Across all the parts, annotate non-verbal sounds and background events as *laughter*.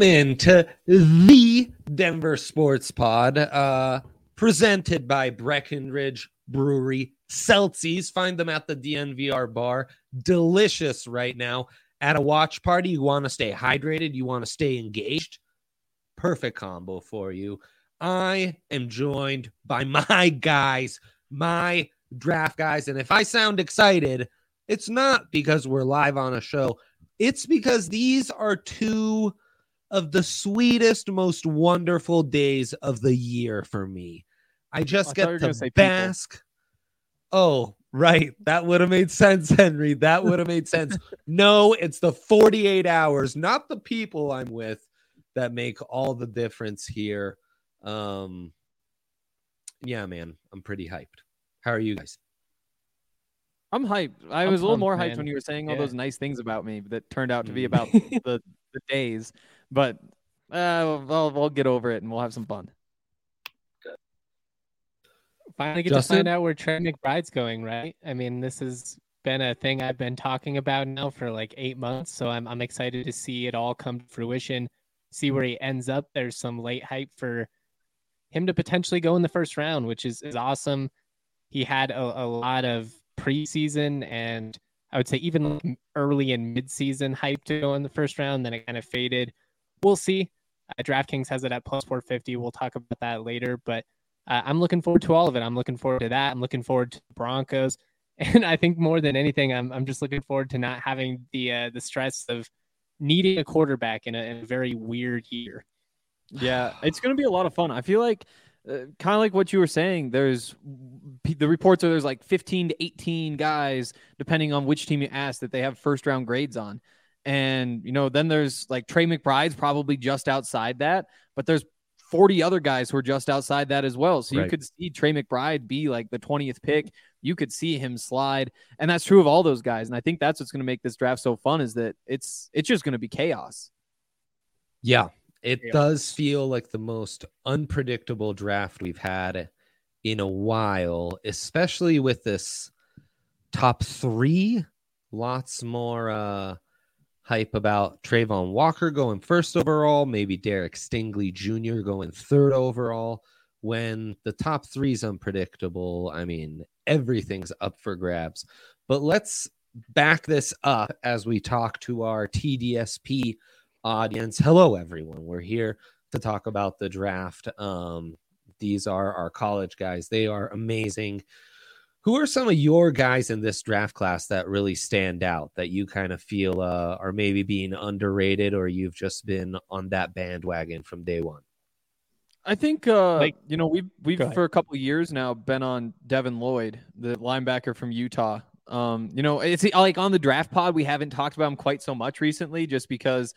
Welcome in to the Denver Sports Pod, uh, presented by Breckenridge Brewery. Celsius, find them at the DNVR bar. Delicious right now. At a watch party, you want to stay hydrated, you want to stay engaged. Perfect combo for you. I am joined by my guys, my draft guys. And if I sound excited, it's not because we're live on a show. It's because these are two of the sweetest, most wonderful days of the year for me. I just I get to bask. People. Oh, right. That would have made *laughs* sense, Henry. That would have made sense. no, it's the 48 hours, not the people I'm with, that make all the difference here. Um, yeah, man, I'm pretty hyped. How are you guys? I'm hyped. I I'm was a little more hyped man. when you were saying all yeah. those nice things about me that turned out to be *laughs* about the, the days. But uh, we'll, we'll get over it and we'll have some fun. Finally, get Justin? to find out where Trey McBride's going, right? I mean, this has been a thing I've been talking about now for like eight months. So I'm, I'm excited to see it all come to fruition, see where he ends up. There's some late hype for him to potentially go in the first round, which is, is awesome. He had a, a lot of preseason and I would say even early and mid-season hype to go in the first round. Then it kind of faded we'll see. Uh, DraftKings has it at plus 450. We'll talk about that later, but uh, I'm looking forward to all of it. I'm looking forward to that. I'm looking forward to the Broncos, *laughs* and I think more than anything, I'm I'm just looking forward to not having the uh, the stress of needing a quarterback in a, in a very weird year. Yeah, it's going to be a lot of fun. I feel like uh, kind of like what you were saying. There's the reports are there's like 15 to 18 guys, depending on which team you ask, that they have first round grades on. And, you know, then there's like Trey McBride's probably just outside that, but there's 40 other guys who are just outside that as well. So right. you could see Trey McBride be like the 20th pick. You could see him slide. And that's true of all those guys. And I think that's what's going to make this draft so fun is that it's it's just going to be chaos. Yeah. It yeah. does feel like the most unpredictable draft we've had in a while, especially with this top 3 lots more uh hype about Travon Walker going first overall, maybe Derek Stingley Jr. going third overall. When the top three is unpredictable, I mean, everything's up for grabs. But let's back this up as we talk to our TDSP audience. Hello, everyone. We're here to talk about the draft. Um, these are our college guys, they are amazing. Who are some of your guys in this draft class that really stand out that you kind of feel uh, are maybe being underrated or you've just been on that bandwagon from day one? I think uh, like you know we've we've for a couple years now been on Devin Lloyd, the linebacker from Utah. Um, you know, it's like on the draft pod we haven't talked about him quite so much recently, just because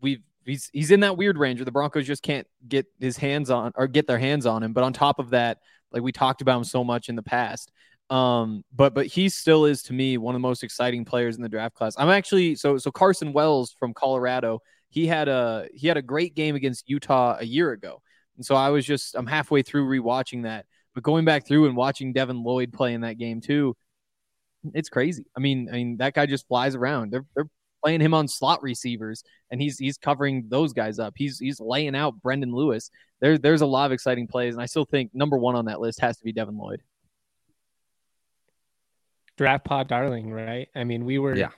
we've he's he's in that weird range where the Broncos just can't get his hands on or get their hands on him. But on top of that, like we talked about him so much in the past. Um, but but he still is to me one of the most exciting players in the draft class. I'm actually so so Carson Wells from Colorado. He had a he had a great game against Utah a year ago, and so I was just I'm halfway through rewatching that. But going back through and watching Devin Lloyd play in that game too, it's crazy. I mean, I mean that guy just flies around. They're they're playing him on slot receivers, and he's he's covering those guys up. He's he's laying out Brendon Lewis. There there's a lot of exciting plays, and I still think number one on that list has to be Devin Lloyd draft pod darling, right? I mean, we were yeah.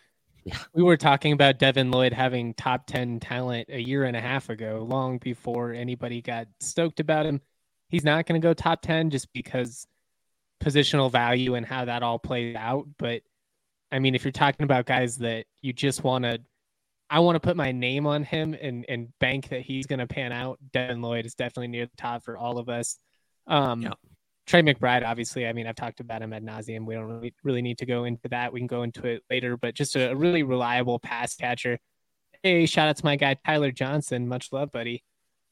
Yeah. We were talking about Devin Lloyd having top 10 talent a year and a half ago, long before anybody got stoked about him. He's not going to go top 10 just because positional value and how that all plays out. But I mean, if you're talking about guys that you just want to, I want to put my name on him and, and bank that he's going to pan out, Devin Lloyd is definitely near the top for all of us. Um, yeah. Trey McBride, obviously, I mean, I've talked about him ad nauseum. We don't really, really need to go into that. We can go into it later, but just a, a really reliable pass catcher. Hey, shout out to my guy Tyler Johnson. Much love, buddy.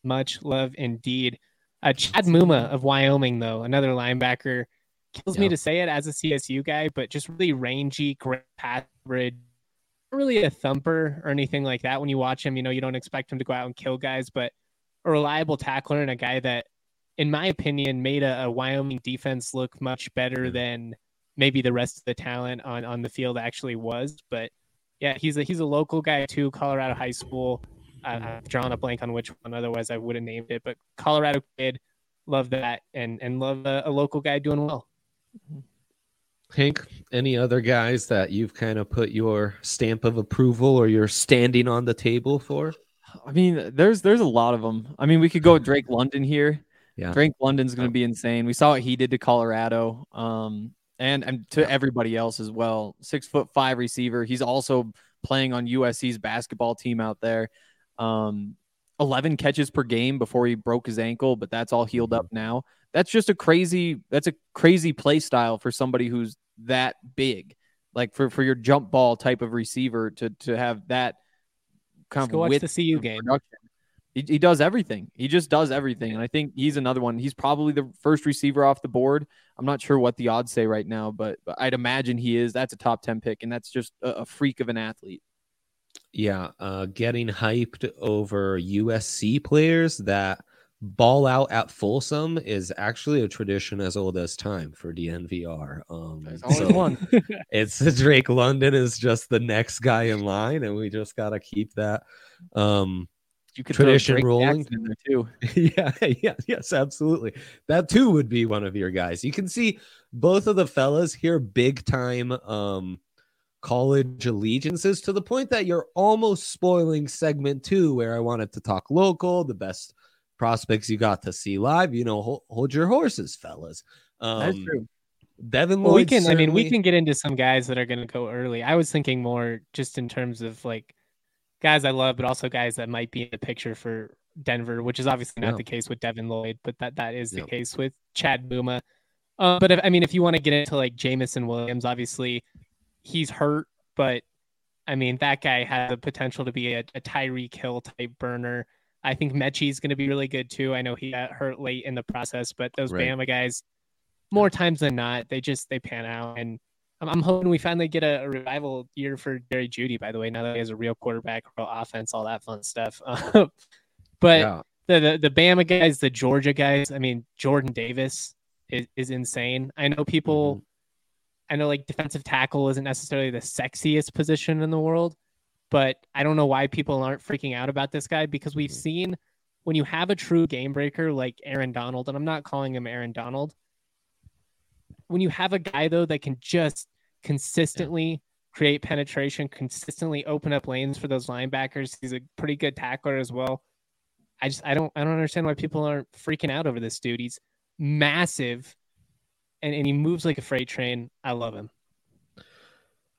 Much love indeed. Uh, Chad Muma of Wyoming, though, another linebacker. Kills me to say it as a CSU guy, but just really rangy, great pass coverage. Really a thumper or anything like that. When you watch him, you know you don't expect him to go out and kill guys, but a reliable tackler and a guy that in my opinion, made a, a Wyoming defense look much better than maybe the rest of the talent on, on the field actually was. But yeah, he's a he's a local guy too, Colorado high school. Uh, I've drawn a blank on which one, otherwise I would have named it. But Colorado kid, love that, and and love a, a local guy doing well. Hank, any other guys that you've kind of put your stamp of approval or you're standing on the table for? I mean, there's there's a lot of them. I mean, we could go with Drake London here. Yeah. Drake London's going to be insane. We saw what he did to Colorado, um, and and to everybody else as well. Six foot five receiver. He's also playing on USC's basketball team out there. Um, 11 catches per game before he broke his ankle, but that's all healed up mm-hmm. now. That's just a crazy. That's a crazy play style for somebody who's that big. Like for for your jump ball type of receiver to to have that kind Let's of go watch the CU game. Production. He, he does everything. He just does everything. And I think he's another one. He's probably the first receiver off the board. I'm not sure what the odds say right now, but, but I'd imagine he is. That's a top 10 pick, and that's just a, a freak of an athlete. Yeah. Uh, getting hyped over USC players that ball out at Folsom is actually a tradition as old as time for DNVR. Um, so one. *laughs* it's Drake London is just the next guy in line, and we just got to keep that. Um, you could tradition rolling in there too. *laughs* yeah, yeah, yes, absolutely. That too would be one of your guys. You can see both of the fellas here big time um college allegiances to the point that you're almost spoiling segment two where I wanted to talk local, the best prospects you got to see live. You know, hold, hold your horses, fellas. Um, That's true. Devin well, we can. Certainly... I mean, we can get into some guys that are going to go early. I was thinking more just in terms of like guys I love, but also guys that might be in the picture for Denver, which is obviously not yeah. the case with Devin Lloyd, but that that is the yeah. case with Chad Muma. Uh, but if, I mean, if you want to get into like Jameson Williams, obviously he's hurt, but I mean that guy has the potential to be a, a Tyreek Hill type burner. I think Metchie's going to be really good too. I know he got hurt late in the process, but those right. Bama guys, more times than not, they just they pan out and I'm, I'm hoping we finally get a, a, revival year for Jerry Jeudy. By the way, now that he has a real quarterback, real offense, all that fun stuff. *laughs* but yeah. the, the the Bama guys, the Georgia guys. I mean, Jordan Davis is, is insane. I know people. Mm-hmm. I know like defensive tackle isn't necessarily the sexiest position in the world, but I don't know why people aren't freaking out about this guy because we've seen when you have a true game breaker like Aaron Donald, and I'm not calling him Aaron Donald, when you have a guy though that can just consistently yeah. create penetration, consistently open up lanes for those linebackers, he's a pretty good tackler as well. I just I don't I don't understand why people aren't freaking out over this dude. He's massive, and, and he moves like a freight train. I love him.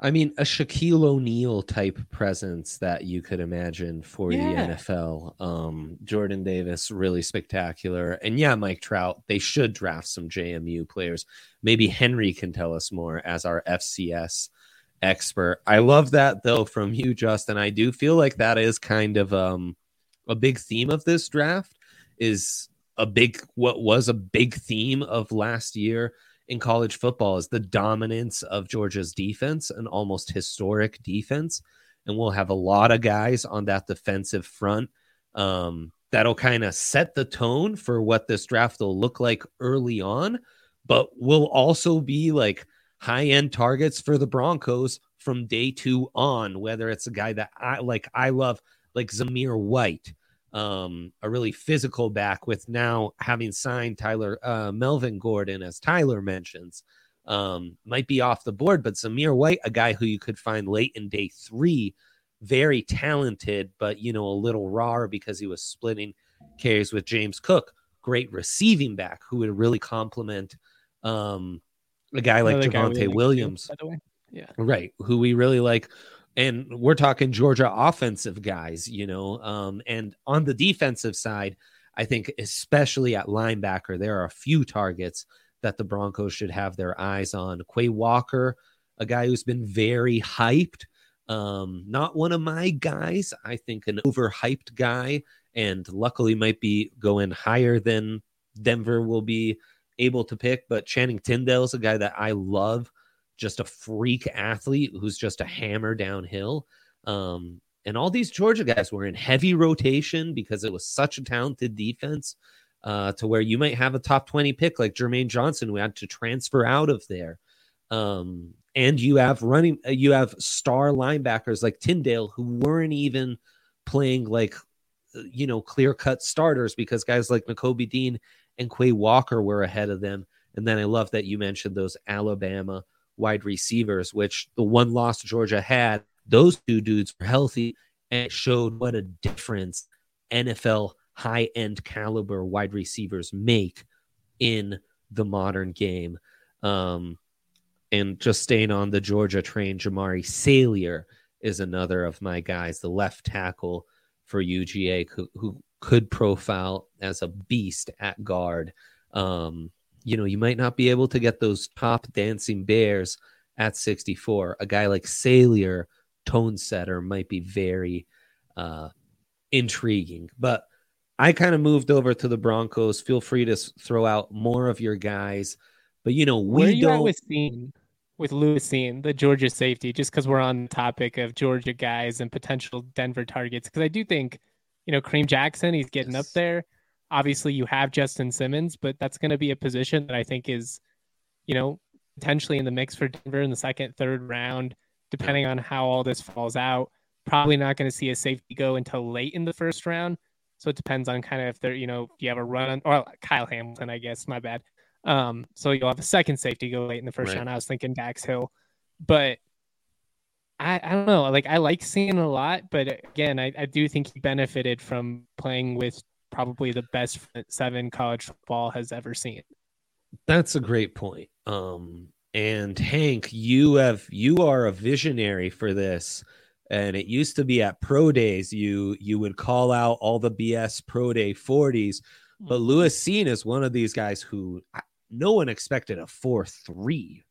I mean, a Shaquille O'Neal type presence that you could imagine for yeah. the NFL. Um, Jordan Davis, really spectacular. And yeah, Mike Trout, they should draft some JMU players. Maybe Henry can tell us more as our FCS expert. I love that though from you, Justin. I do feel like that is kind of um, a big theme of this draft is a big what was a big theme of last year in college football is the dominance of Georgia's defense, an almost historic defense. And we'll have a lot of guys on that defensive front um, that'll kind of set the tone for what this draft will look like early on, but will also be like high end targets for the Broncos from day two on, whether it's a guy that I like, I love, like Zamir White um, a really physical back with now having signed Tyler uh, Melvin Gordon, as Tyler mentions, um, might be off the board. But Zamir White, a guy who you could find late in day three, very talented, but you know a little raw because he was splitting carries with James Cook. Great receiving back who would really complement um, a guy like Javonte Williams. By the way, yeah, right, who we really like and we're talking Georgia offensive guys, you know. Um, and on the defensive side, I think especially at linebacker, there are a few targets that the Broncos should have their eyes on. Quay Walker, a guy who's been very hyped. Um, not one of my guys. I think an overhyped guy, and luckily might be going higher than Denver will be able to pick. But Channing Tindall is a guy that I love just a freak athlete who's just a hammer downhill. Um, and all these Georgia guys were in heavy rotation because it was such a talented defense uh, to where you might have a top 20 pick like Jermaine Johnson who had to transfer out of there. Um, and you have running, uh, you have star linebackers like Tindall who weren't even playing like, uh, you know, clear cut starters because guys like Nakobe Dean and Quay Walker were ahead of them. And then I love that you mentioned those Alabama wide receivers, which the one loss Georgia had, those two dudes were healthy and it showed what a difference NFL high end caliber wide receivers make in the modern game. Um, and just staying on the Georgia train, Jamaree Salyer is another of my guys, the left tackle for UGA, who, who could profile as a beast at guard. Um, you know, you might not be able to get those top dancing bears at 64. A guy like Salyer, tone setter, might be very uh, intriguing. But I kind of moved over to the Broncos. Feel free to throw out more of your guys. But you know, we Where don't. with Cine, with Lewis Cine, the Georgia safety, just because we're on the topic of Georgia guys and potential Denver targets. Because I do think, you know, Kareem Jackson, he's getting yes. up there. Obviously, you have Justin Simmons, but that's going to be a position that I think is, you know, potentially in the mix for Denver in the second, third round, depending on how all this falls out. Probably not going to see a safety go until late in the first round. So it depends on kind of if they're, you know, do you have a run on, or Kyle Hamilton, I guess, my bad. Um, so you'll have a second safety go late in the first right. round. I was thinking Dax Hill, but I, I don't know. Like I like seeing a lot, but again, I, I do think he benefited from playing with probably the best seven college football has ever seen. That's a great point. Um, and Hank, you have you are a visionary for this. And it used to be at pro days, you you would call out all the BS pro day 40s. But mm-hmm. Lewis Cine is one of these guys who no one expected a 4 3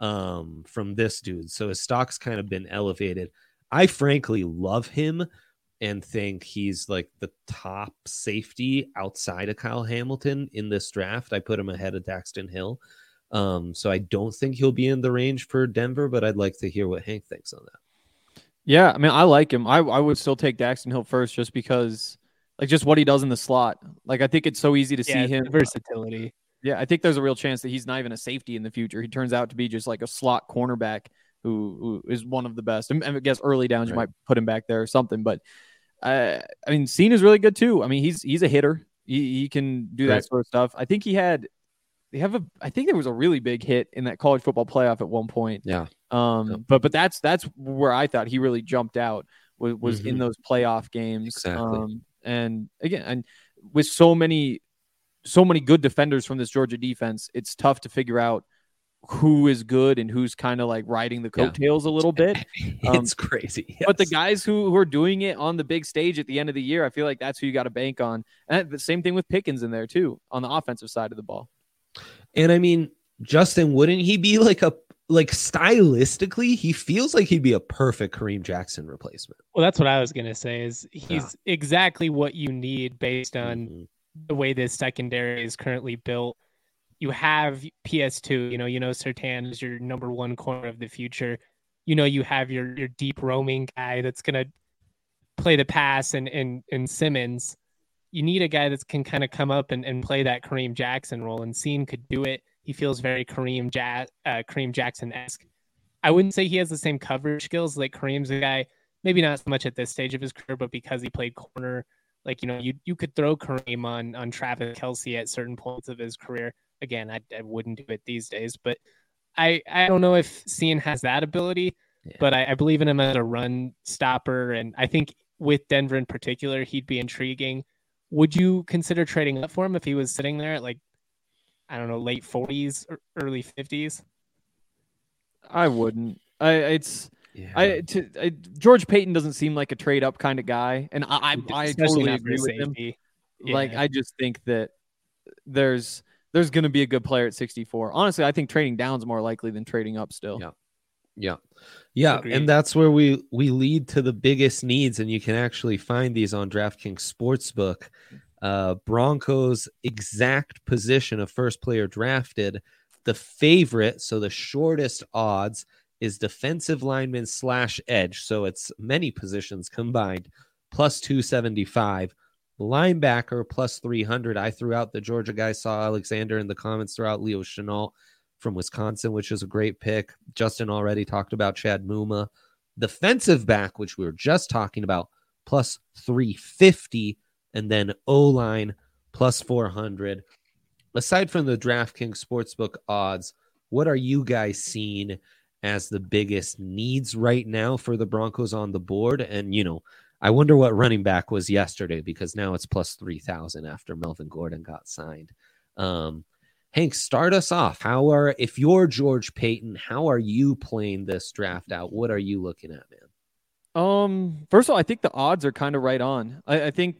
um, from this dude. So his stock's kind of been elevated. I frankly love him and think he's like the top safety outside of Kyle Hamilton in this draft. I put him ahead of Daxton Hill. Um, so I don't think he'll be in the range for Denver, but I'd like to hear what Hank thinks on that. Yeah, I mean, I like him. I, I would still take Daxton Hill first just because, like, just what he does in the slot. Like, I think it's so easy to yeah, see him versatility. Yeah, I think there's a real chance that he's not even a safety in the future. He turns out to be just like a slot cornerback who, who is one of the best. And I guess early downs right. you might put him back there or something. But uh, I mean, Cine is really good too. I mean, he's he's a hitter. He, he can do right. that sort of stuff. I think he had they have a I think there was a really big hit in that college football playoff at one point. Yeah. Um, yeah. but but that's that's where I thought he really jumped out was, was mm-hmm. in those playoff games. Exactly. Um, and again, and with so many so many good defenders from this Georgia defense. It's tough to figure out who is good and who's kind of like riding the coattails yeah. a little bit. *laughs* Um, it's crazy. Yes. But the guys who, who are doing it on the big stage at the end of the year, I feel like that's who you got to bank on. And the same thing with Pickens in there too on the offensive side of the ball. And I mean, Justin, wouldn't he be like a like stylistically, he feels like he'd be a perfect Kareem Jackson replacement. Well, that's what I was gonna say. Is he's yeah. exactly what you need based on mm-hmm. the way this secondary is currently built. You have PS2, you know, you know Surtain is your number one corner of the future. You know, you have your your deep roaming guy that's gonna play the pass and and and Simmons. You need a guy that can kind of come up and, and play that Kareem Jackson role, and Cine could do it he feels very Kareem, ja- uh, Kareem Jackson esque. I wouldn't say he has the same coverage skills. Like Kareem's a guy, maybe not so much at this stage of his career, but because he played corner, like you know, you you could throw Kareem on on Travis Kelce at certain points of his career. Again, I, I wouldn't do it these days, but I I don't know if Cine has that ability, yeah. but I, I believe in him as a run stopper, and I think with Denver in particular, he'd be intriguing. Would you consider trading up for him if he was sitting there at like I don't know, late 40s or early 50s? I wouldn't. I it's yeah. I, to, I, George Paton doesn't seem like a trade up kind of guy, and I I, I totally agree with him. Yeah. Like I just think that there's there's going to be a good player at 64. Honestly, I think trading down is more likely than trading up still. Yeah. Yeah. Yeah, Agreed. and that's where we we lead to the biggest needs and you can actually find these on DraftKings Sportsbook uh, Broncos' exact position of first player drafted. The favorite, so the shortest odds, is defensive lineman slash edge. So it's many positions combined, plus 275. Linebacker plus 300. I threw out the Georgia guy, saw Alexander in the comments throughout Leo Chenal from Wisconsin, which is a great pick. Justin already talked about Chad Muma. Defensive back, which we were just talking about, plus 350 and then O line plus 400. Aside from the DraftKings Sportsbook odds, what are you guys seeing as the biggest needs right now for the Broncos on the board? And, you know, I wonder what running back was yesterday because now it's plus 3,000 after Melvin Gordon got signed. Um, Hank, start us off. How are, if you're George Paton, how are you playing this draft out? What are you looking at, man? Um, first of all, I think the odds are kind of right on. I, I think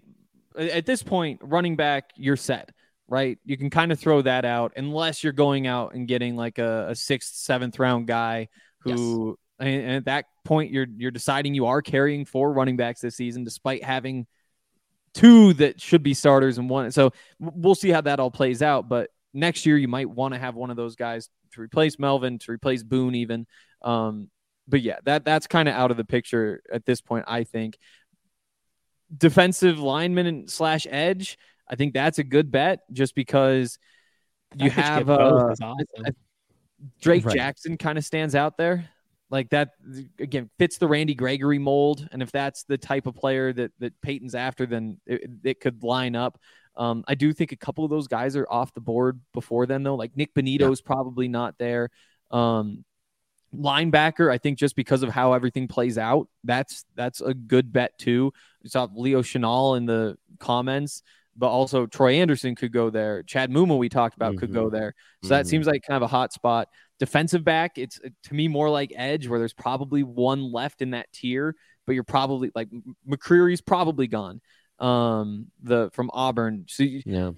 at this point, running back, you're set, right? You can kind of throw that out unless you're going out and getting like a, a sixth, seventh round guy who. And, and at that point, you're you're deciding you are carrying four running backs this season, despite having two that should be starters and one. So we'll see how that all plays out. But next year, you might want to have one of those guys to replace Melvin, to replace Boone, even. Um, but yeah, that that's kind of out of the picture at this point, I think defensive lineman slash edge, I think that's a good bet just because you have uh, awesome. Drake right. Jackson kind of stands out there. Like that again fits the Randy Gregory mold, and if that's the type of player that that Paton's after, then it, it could line up. Um, I do think a couple of those guys are off the board before then, though. Like Nick Bonitto's yeah. probably not there. Um, linebacker, I think just because of how everything plays out, that's that's a good bet too. You saw Leo Chenal in the comments, but also Troy Anderson could go there. Chad Muma we talked about mm-hmm. could go mm-hmm. there. So mm-hmm. that seems like kind of a hot spot. Defensive back, it's to me more like edge, where there's probably one left in that tier, but you're probably like McCreary's probably gone. Um, the from Auburn, so you, yeah,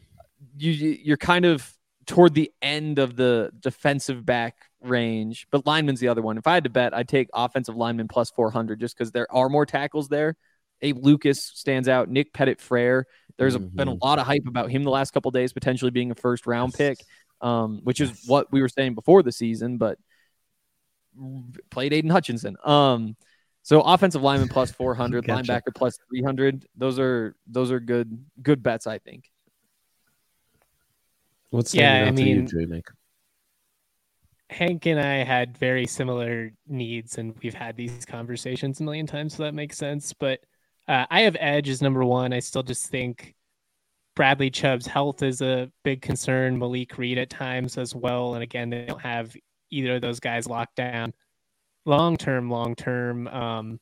you you're kind of toward the end of the defensive back range, but lineman's the other one. If I had to bet, I'd take offensive lineman plus 400 just because there are more tackles there. Abe Lucas stands out. Nick Petit-Frere. There's mm-hmm. been a lot of hype about him the last couple days, potentially being a first round pick, um, which is what we were saying before the season, but played Aidan Hutchinson. Um, so offensive lineman plus *laughs* 400, gotcha. linebacker plus 300. Those are those are good good bets, I think. What's yeah, I mean, you, Hank and I had very similar needs, and we've had these conversations a million times, so that makes sense. But uh, I have Edge as number one. I still just think Bradley Chubb's health is a big concern. Malik Reed at times as well, and again, they don't have either of those guys locked down. Long term, long term. Um,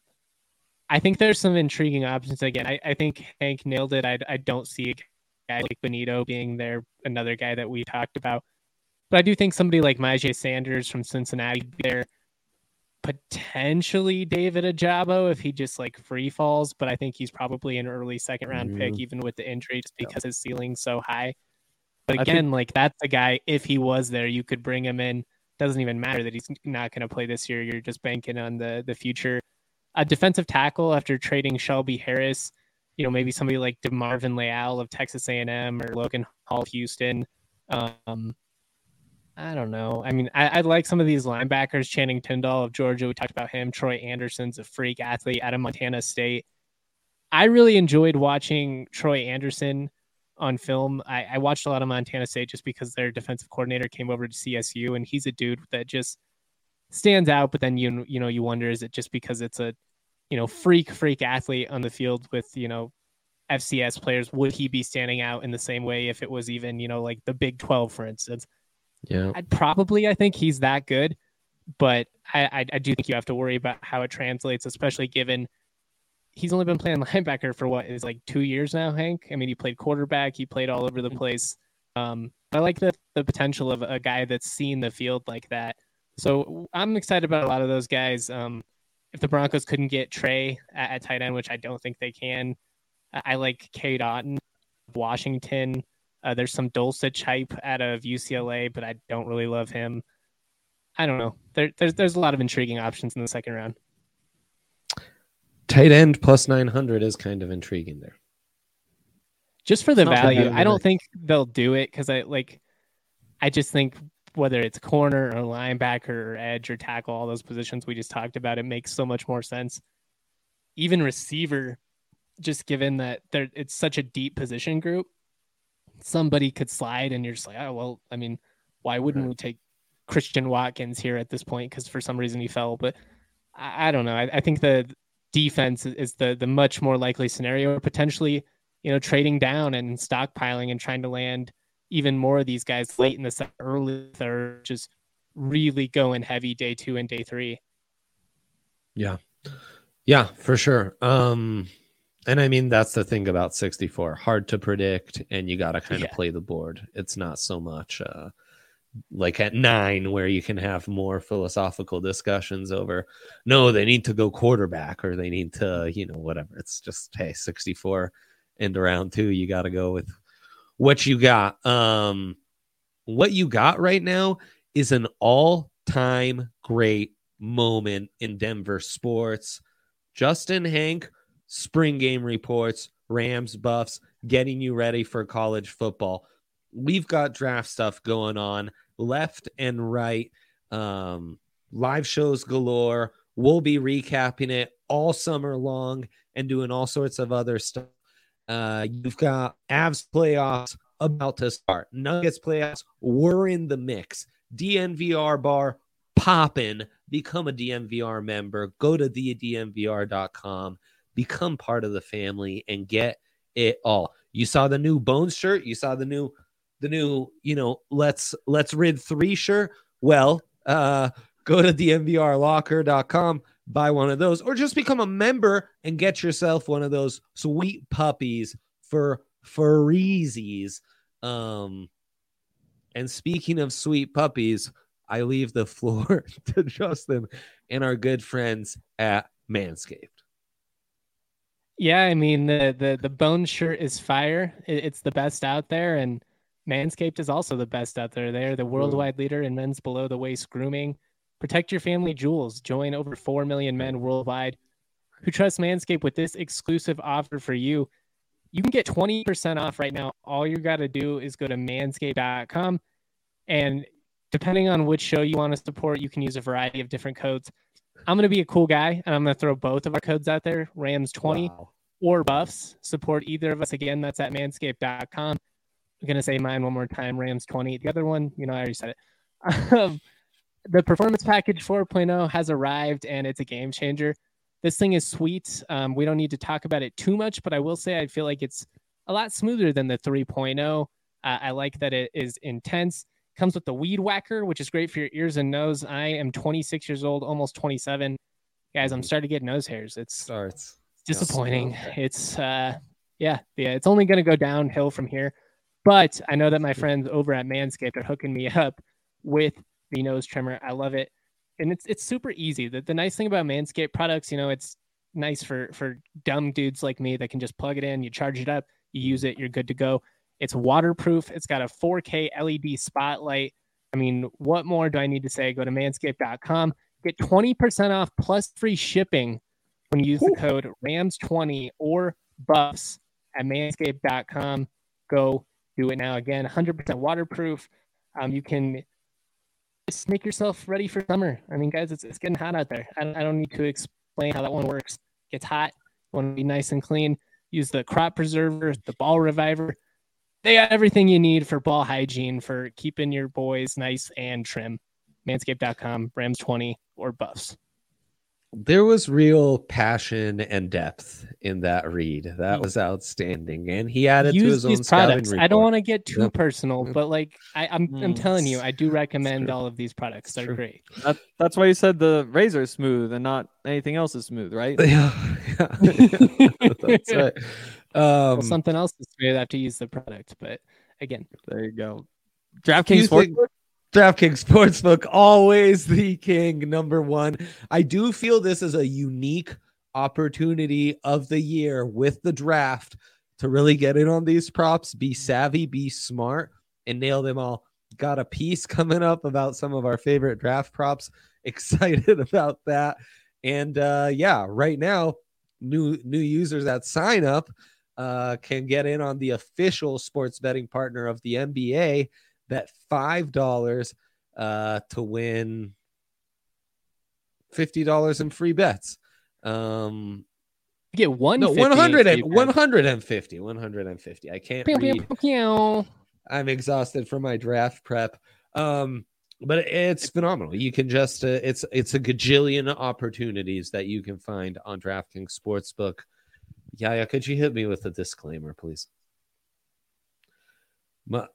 I think there's some intriguing options. Again, I, I think Hank nailed it. I, I don't see guy like Bonitto being there, another guy that we talked about. But I do think somebody like Myjai Sanders from Cincinnati there, potentially David Ojabo if he just like free falls, but I think he's probably an early second round mm. pick, even with the injury, just because yeah. his ceiling's so high. But again, think... like that's a guy, if he was there, you could bring him in. Doesn't even matter that he's not going to play this year. You're just banking on the the future. A defensive tackle after trading Shelby Harris, you know, maybe somebody like DeMarvin Leal of Texas A&M or Logan Hall of Houston. Um, I don't know. I mean, I, I like some of these linebackers. Channing Tindall of Georgia, we talked about him. Troy Anderson's a freak athlete out of Montana State. I really enjoyed watching Troy Anderson on film. I, I watched a lot of Montana State just because their defensive coordinator came over to CSU, and he's a dude that just stands out. But then you you know you wonder is it just because it's a you know freak freak athlete on the field with you know FCS players? Would he be standing out in the same way if it was even you know like the Big Twelve, for instance? Yeah, I'd probably I think he's that good, but I, I, I do think you have to worry about how it translates, especially given he's only been playing *laughs* linebacker for what is like two years now. Hank, I mean, he played quarterback, he played all over the place. Um, I like the the potential of a guy that's seen the field like that. So I'm excited about a lot of those guys. Um, if the Broncos couldn't get Trey at, at, tight end, which I don't think they can, I, I like Cade Otton, of Washington. Uh, there's some Dulcich hype out of UCLA, but I don't really love him. I don't know. There, there's there's a lot of intriguing options in the second round. Tight end plus 900 is kind of intriguing there. Just for the value, I don't think they'll do it because I like. I just think whether it's corner or linebacker or edge or tackle, all those positions we just talked about, it makes so much more sense. Even receiver, just given that there it's such a deep position group, somebody could slide and you're just like, oh well, I mean, why wouldn't we take Christian Watkins here at this point? Because for some reason he fell. But I, I don't know. I, I, think the defense is the the much more likely scenario, potentially, you know, trading down and stockpiling and trying to land even more of these guys late in the set, early third, just really going heavy day two and day three. Yeah. Yeah, for sure. Um and I mean, that's the thing about 64 hard to predict, and you got to kind of yeah. play the board. It's not so much uh, like at nine where you can have more philosophical discussions over no, they need to go quarterback or they need to, you know, whatever. It's just, hey, 64 into round two, you got to go with what you got. Um, what you got right now is an all time great moment in Denver sports. Justin Hank spring game reports, Rams buffs, getting you ready for college football. We've got draft stuff going on left and right. Um, live shows galore. We'll be recapping it all summer long and doing all sorts of other stuff. Uh, you've got Avs playoffs about to start. Nuggets playoffs, we're in the mix. DNVR bar popping. Become a DNVR member. Go to thednvr.com become part of the family and get it all. You saw the new Bones shirt, you saw the new the new, you know, let's let's rid 3 shirt. Well, uh go to dnvrlocker.com, buy one of those or just become a member and get yourself one of those sweet puppies for freezies. Um and speaking of sweet puppies, I leave the *laughs* floor to Justin and our good friends at Manscaped. Yeah, I mean the the the bone shirt is fire. It, it's the best out there, and Manscaped is also the best out there. They're the mm. worldwide leader in men's below the waist grooming. Protect your family jewels. Join over four million men worldwide who trust Manscaped with this exclusive offer for you. You can get 20% off right now. All you got to do is go to manscaped.com. And depending on which show you want to support, you can use a variety of different codes. I'm going to be a cool guy and I'm going to throw both of our codes out there Rams 20 wow. or Buffs. Support either of us. Again, that's at manscaped.com. I'm going to say mine one more time Rams 20. The other one, you know, I already said it. *laughs* Um, the Performance Package 4.0 has arrived and it's a game changer. This thing is sweet. Um, we don't need to talk about it too much, but I will say I feel like it's a lot smoother than the 3.0. Uh, I like that it is intense. Comes with the weed whacker, which is great for your ears and nose. I am 26 years old, almost 27. Guys, I'm starting to get nose hairs. It's starts disappointing. It's uh yeah, yeah, it's only going to go downhill from here. But I know that my friends over at Manscaped are hooking me up with the nose trimmer. I love it, and it's it's super easy. The, the nice thing about Manscaped products, you know, it's nice for for dumb dudes like me that can just plug it in, you charge it up, you use it, you're good to go. It's waterproof. It's got a 4K LED spotlight. I mean, what more do I need to say? Go to manscaped.com, get 20% off plus free shipping when you use the code RAMS20 or buffs at manscaped.com. Go do it now. Again, 100% waterproof. Um, you can just make yourself ready for summer. I mean, guys, it's, it's getting hot out there. I, I don't need to explain how that one works. It gets hot, want to be nice and clean. Use the crop preserver, the ball reviver. They got everything you need for ball hygiene for keeping your boys nice and trim. Manscaped.com, Rams20 or Buffs there was real passion and depth in that read. That was outstanding, and he added Use to his these own products. I don't want to get too yep. personal, but like I, am I'm, I'm mm, telling you, I do recommend all of these products. They're great. That, that's why you said the razor is smooth and not anything else is smooth, right? *laughs* Yeah, *laughs* that's right. *laughs* Um, well, something else is smooth after you use the product, but again, there you go. DraftKings Sportsbook. DraftKings Sportsbook, always the king, number one. I do feel this is a unique opportunity of the year with the draft to really get in on these props, be savvy, be smart, and nail them all. Got a piece *laughs* coming up about some of our favorite draft props. *laughs* Excited about that. And uh, yeah, right now, new new users that sign up uh, can get in on the official sports betting partner of the NBA bet five dollars uh, to win fifty dollars in free bets. Um, you get one no 100 and, 150 150 i can't pew, read. Pew, pew, i'm exhausted from my draft prep. Um but it's phenomenal. You can just uh, it's it's a gajillion opportunities that you can find on draftkings sportsbook yeah yeah could you hit me with a disclaimer please my,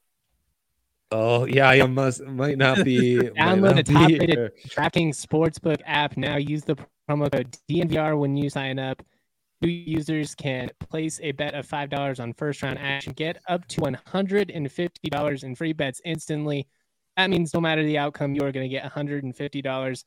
Oh yeah, I must might not be. Download the top-rated DraftKings Sportsbook app now. Use the promo code DNVR when you sign up. New users can place a bet of five dollars on first round action. Get up to one hundred and fifty dollars in free bets instantly. That means no matter the outcome, you are going to get one hundred and fifty dollars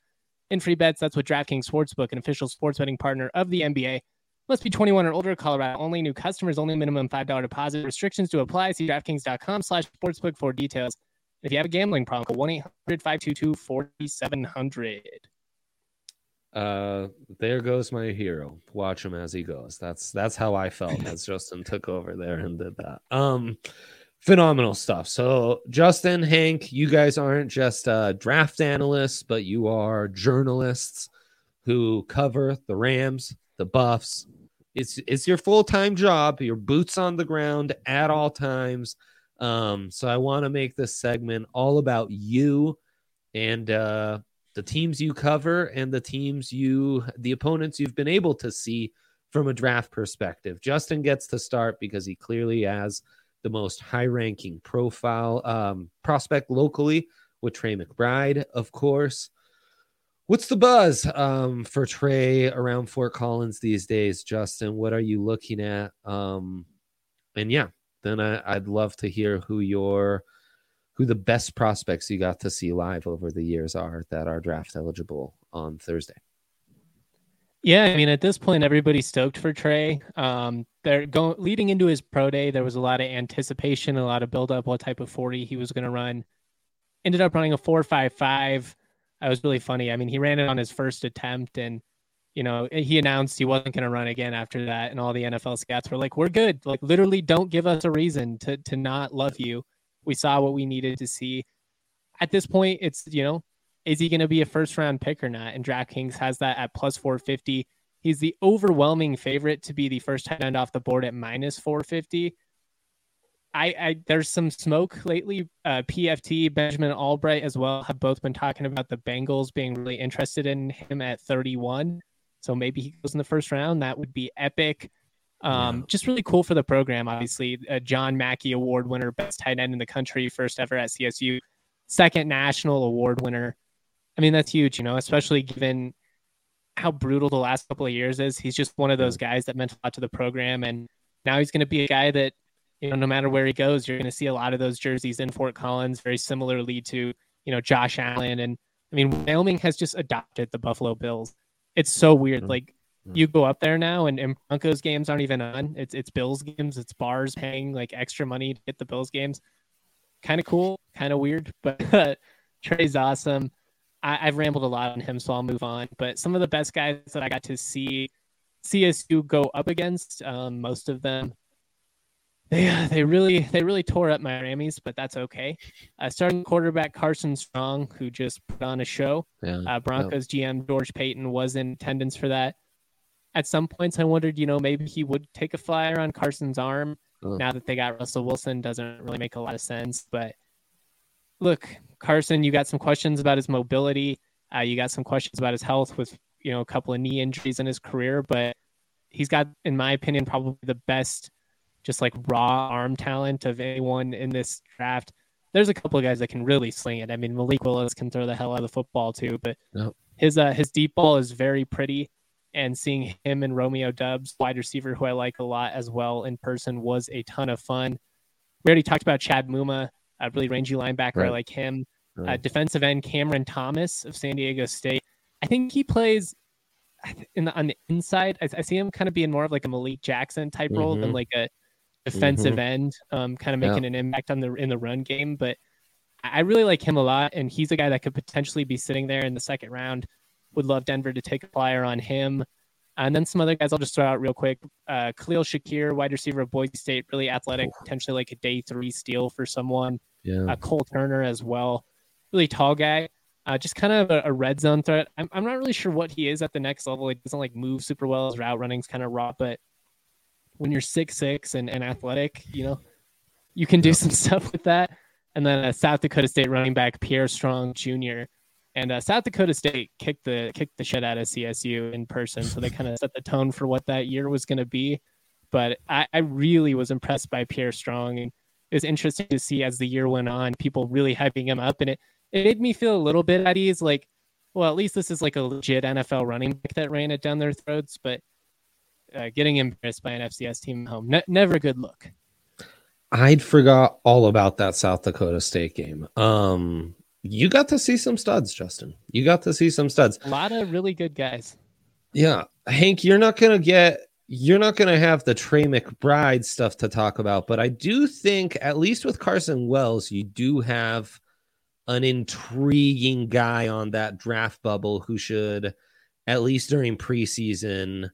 in free bets. That's what DraftKings Sportsbook, an official sports betting partner of the NBA. Must be 21 or older. Colorado only. New customers only. Minimum $5 deposit. Restrictions to apply. See DraftKings.com slash sportsbook for details. If you have a gambling problem, call 1-800-522-4700. Uh, there goes my hero. Watch him as he goes. That's that's how I felt as *laughs* Justin took over there and did that. Um, phenomenal stuff. So Justin, Hank, you guys aren't just uh, draft analysts, but you are journalists who cover the Rams, the Buffs, it's it's your full-time job, your boots on the ground at all times. Um, so I want to make this segment all about you and uh, the teams you cover and the teams you the opponents you've been able to see from a draft perspective. Justin gets to start because he clearly has the most high-ranking profile um, prospect locally with Trey McBride, of course. What's the buzz um, for Trey around Fort Collins these days, Justin? What are you looking at? Um, and yeah, then I, would love to hear who your who the best prospects you got to see live over the years are that are draft eligible on Thursday. Yeah, I mean, at this point, everybody's stoked for Trey. Um, they're going leading into his pro day. There was a lot of anticipation, a lot of build up, what type of forty he was going to run. Ended up running a four five five that was really funny. I mean, he ran it on his first attempt and you know, eh, he announced he wasn't going to run again after that, and all the NFL scouts were like, "We're good. Like, literally, don't give us a reason to to not love you. We saw what we needed to see." At this point, it's you know, is he going to be a first round pick or not? And DraftKings has that at plus four fifty. He's the overwhelming favorite to be the first tight end off the board at minus four fifty. I, I there's some smoke lately. Uh, PFT, Benjamin Allbright as well have both been talking about the Bengals being really interested in him at 31. So maybe he goes in the first round. That would be epic. Um, yeah. Just really cool for the program. Obviously, a John Mackey Award winner, best tight end in the country, first ever at CSU, second national award winner. I mean, that's huge, you know, especially given how brutal the last couple of years is. He's just one of those guys that meant a lot to the program and now he's going to be a guy that you know no matter where he goes, you're going to see a lot of those jerseys in Fort Collins, very similarly to you know Josh Allen and I mean Wyoming has just adopted the Buffalo Bills. It's so weird. Mm-hmm. Like mm-hmm. you go up there now and, and Broncos games aren't even on. It's it's Bills games. It's bars paying like extra money to get the Bills games. Kind of cool, kind of weird, *laughs* but Trey's awesome. I, have rambled a lot on him, so I'll move on. But some of the best guys that I got to see CSU go up against, um, most of them, they they really they really tore up Miami's, but that's okay. Uh, starting quarterback Carson Strong, who just put on a show. Yeah, uh, Broncos yeah. GM George Paton was in attendance for that. At some points, I wondered, you know, maybe he would take a flyer on Carson's arm. Oh. Now that they got Russell Wilson, doesn't really make a lot of sense. But look, Carson, you got some questions about his mobility. Uh, you got some questions about his health with you know a couple of knee injuries in his career, but he's got, in my opinion, probably the best just like raw arm talent of anyone in this draft. There's a couple of guys that can really sling it. I mean, Malik Willis can throw the hell out of the football too, but yep. his uh, his deep ball is very pretty. And seeing him and Romeo Doubs, wide receiver, who I like a lot as well in person, was a ton of fun. We already talked about Chad Muma, a really rangy linebacker. Right. I like him. Right. Uh, defensive end Cameron Thomas of San Diego State. I think he plays in the, on the inside. I, I, see him kind of being more of like a Malik Jackson type mm-hmm. role than mm-hmm. like a defensive mm-hmm. end, um, kind of making yeah. an impact on the in the run game. But I really like him a lot, and he's a guy that could potentially be sitting there in the second round. Would love Denver to take a flyer on him. And then some other guys I'll just throw out real quick. Uh, Khalil Shakir, wide receiver of Boise State, really athletic, potentially like a day three steal for someone. Yeah. Uh, Cole Turner as well really tall guy. Uh, just kind of a, a, red zone threat. I'm, I'm not really sure what he is at the next level. He doesn't like move super well. His route running's kind of raw, but when you're six six and, and athletic, you know, you can do some *laughs* stuff with that. And then uh, South Dakota State running back Pierre Strong Jr. And uh, South Dakota State kicked the kicked the shit out of CSU in person, so they kind of set the tone for what that year was going to be. But I, I really was impressed by Pierre Strong, and it was interesting to see as the year went on, people really hyping him up, and it it made me feel a little bit at ease. Like, well, at least this is like a legit NFL running back that ran it down their throats. But uh, getting embarrassed by an FCS team home, ne- never a good look. I'd forgot all about that South Dakota State game. Um, you got to see some studs, Justin. You got to see some studs. A lot of really good guys. Yeah, Hank, you're not gonna get you're not going to have the Trey McBride stuff to talk about, but I do think, at least with Carson Wells, you do have an intriguing guy on that draft bubble who should at least during preseason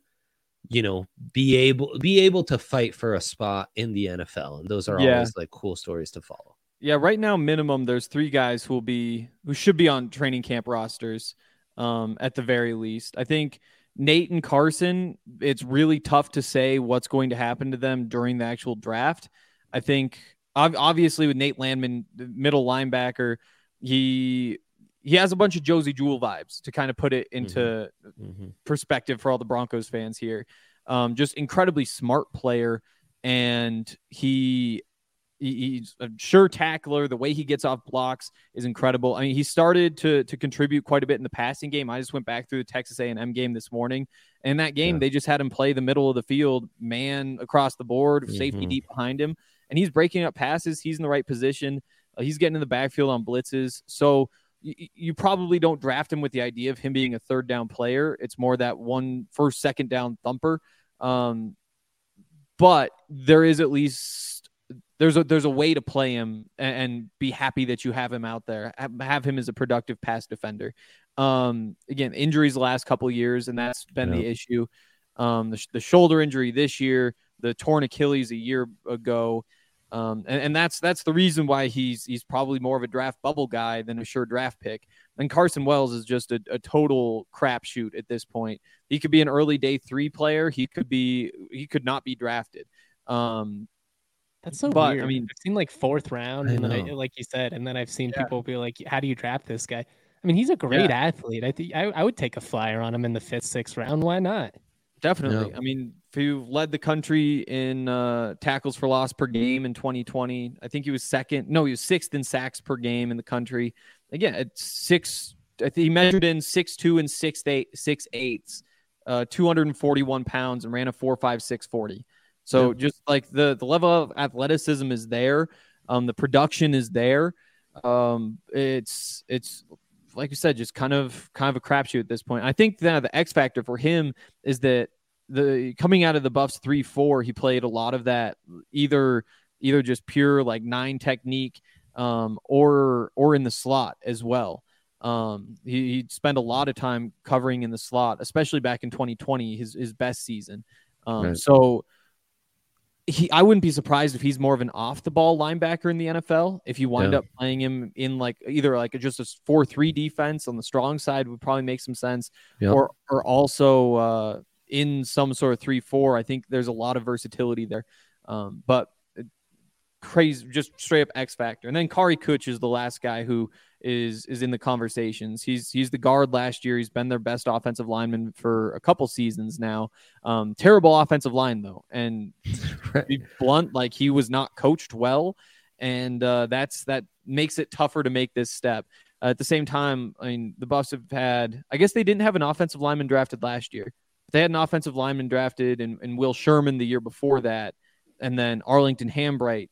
you know be able be able to fight for a spot in the NFL and those are yeah. always like cool stories to follow. Yeah, right now minimum there's 3 guys who will be who should be on training camp rosters um at the very least. I think Nate and Carson, it's really tough to say what's going to happen to them during the actual draft. I think obviously with Nate Landman, middle linebacker, he he has a bunch of Josey Jewell vibes to kind of put it into mm-hmm. mm-hmm. perspective for all the Broncos fans here. Um, just incredibly smart player, and he he's a sure tackler. The way he gets off blocks is incredible. I mean, he started to to contribute quite a bit in the passing game. I just went back through the Texas A&M game this morning, and that game yeah. they just had him play the middle of the field, man across the board, mm-hmm. safety deep behind him, and he's breaking up passes. He's in the right position. Uh, he's getting in the backfield on blitzes. So you probably don't draft him with the idea of him being a third down player. It's more that one first, second down thumper. Um, but there is at least there's a there's a way to play him and, and be happy that you have him out there. Have, have him as a productive pass defender. Um, again, injuries the last couple years, and that's been the issue. Um, the, the shoulder injury this year, the torn Achilles a year ago. Um, and, and, that's that's the reason why he's he's probably more of a draft bubble guy than a sure draft pick. And Carson Wells is just a, a total crapshoot at this point. He could be an early day three player. He could be he could not be drafted. Um, that's so but, weird. I mean, I've seen like fourth round, and then I, like you said, and then I've seen yeah. people be like, "How do you draft this guy?" I mean, he's a great yeah. athlete. I think I, I would take a flyer on him in the fifth, sixth round. Why not? Definitely. I mean, who led the country in uh, tackles for loss per game in 2020. I think he was second. No, he was sixth in sacks per game in the country. Again, at six, I think he measured in six two and six eight six eighths, uh, 241 pounds, and ran a four five six forty. So Yeah. just like the the level of athleticism is there, um, the production is there. Um, it's it's like you said, just kind of kind of a crapshoot at this point. I think that the X factor for him is that the coming out of the Buffs three four, he played a lot of that either either just pure like nine technique, um, or or in the slot as well. Um, he, he'd spend a lot of time covering in the slot, especially back in 2020, his his best season. Um, Right. so he I wouldn't be surprised if he's more of an off the ball linebacker in the NFL. If you wind Yeah. up playing him in like either like just a four three defense on the strong side would probably make some sense, Yeah. or or also uh, in some sort of three four. I think there's a lot of versatility there, um, but crazy, just straight up X factor. And then Kary Kutsch is the last guy who is is in the conversations. He's he's the guard last year. He's been their best offensive lineman for a couple seasons now. Um, terrible offensive line though, and *laughs* to be blunt, like he was not coached well, and uh, that's that makes it tougher to make this step. Uh, at the same time, I mean, the Buffs have had. I guess they didn't have an offensive lineman drafted last year. They had an offensive lineman drafted, and, and Will Sherman the year before that, and then Arlington Hambright.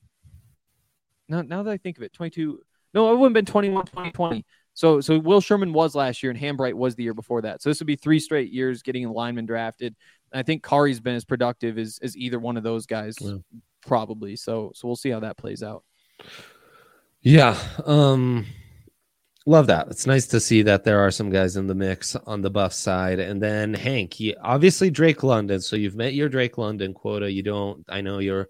Now, now that I think of it, twenty-two. No, it wouldn't have been 21, 2020. So, so Will Sherman was last year, and Hambright was the year before that. So this would be three straight years getting a lineman drafted. I think Kary's been as productive as, as either one of those guys, Yeah. probably. So, so we'll see how that plays out. Yeah. Um love that. It's nice to see that there are some guys in the mix on the buff side. And then Hank, obviously Drake London. So you've met your Drake London quota. You don't I know your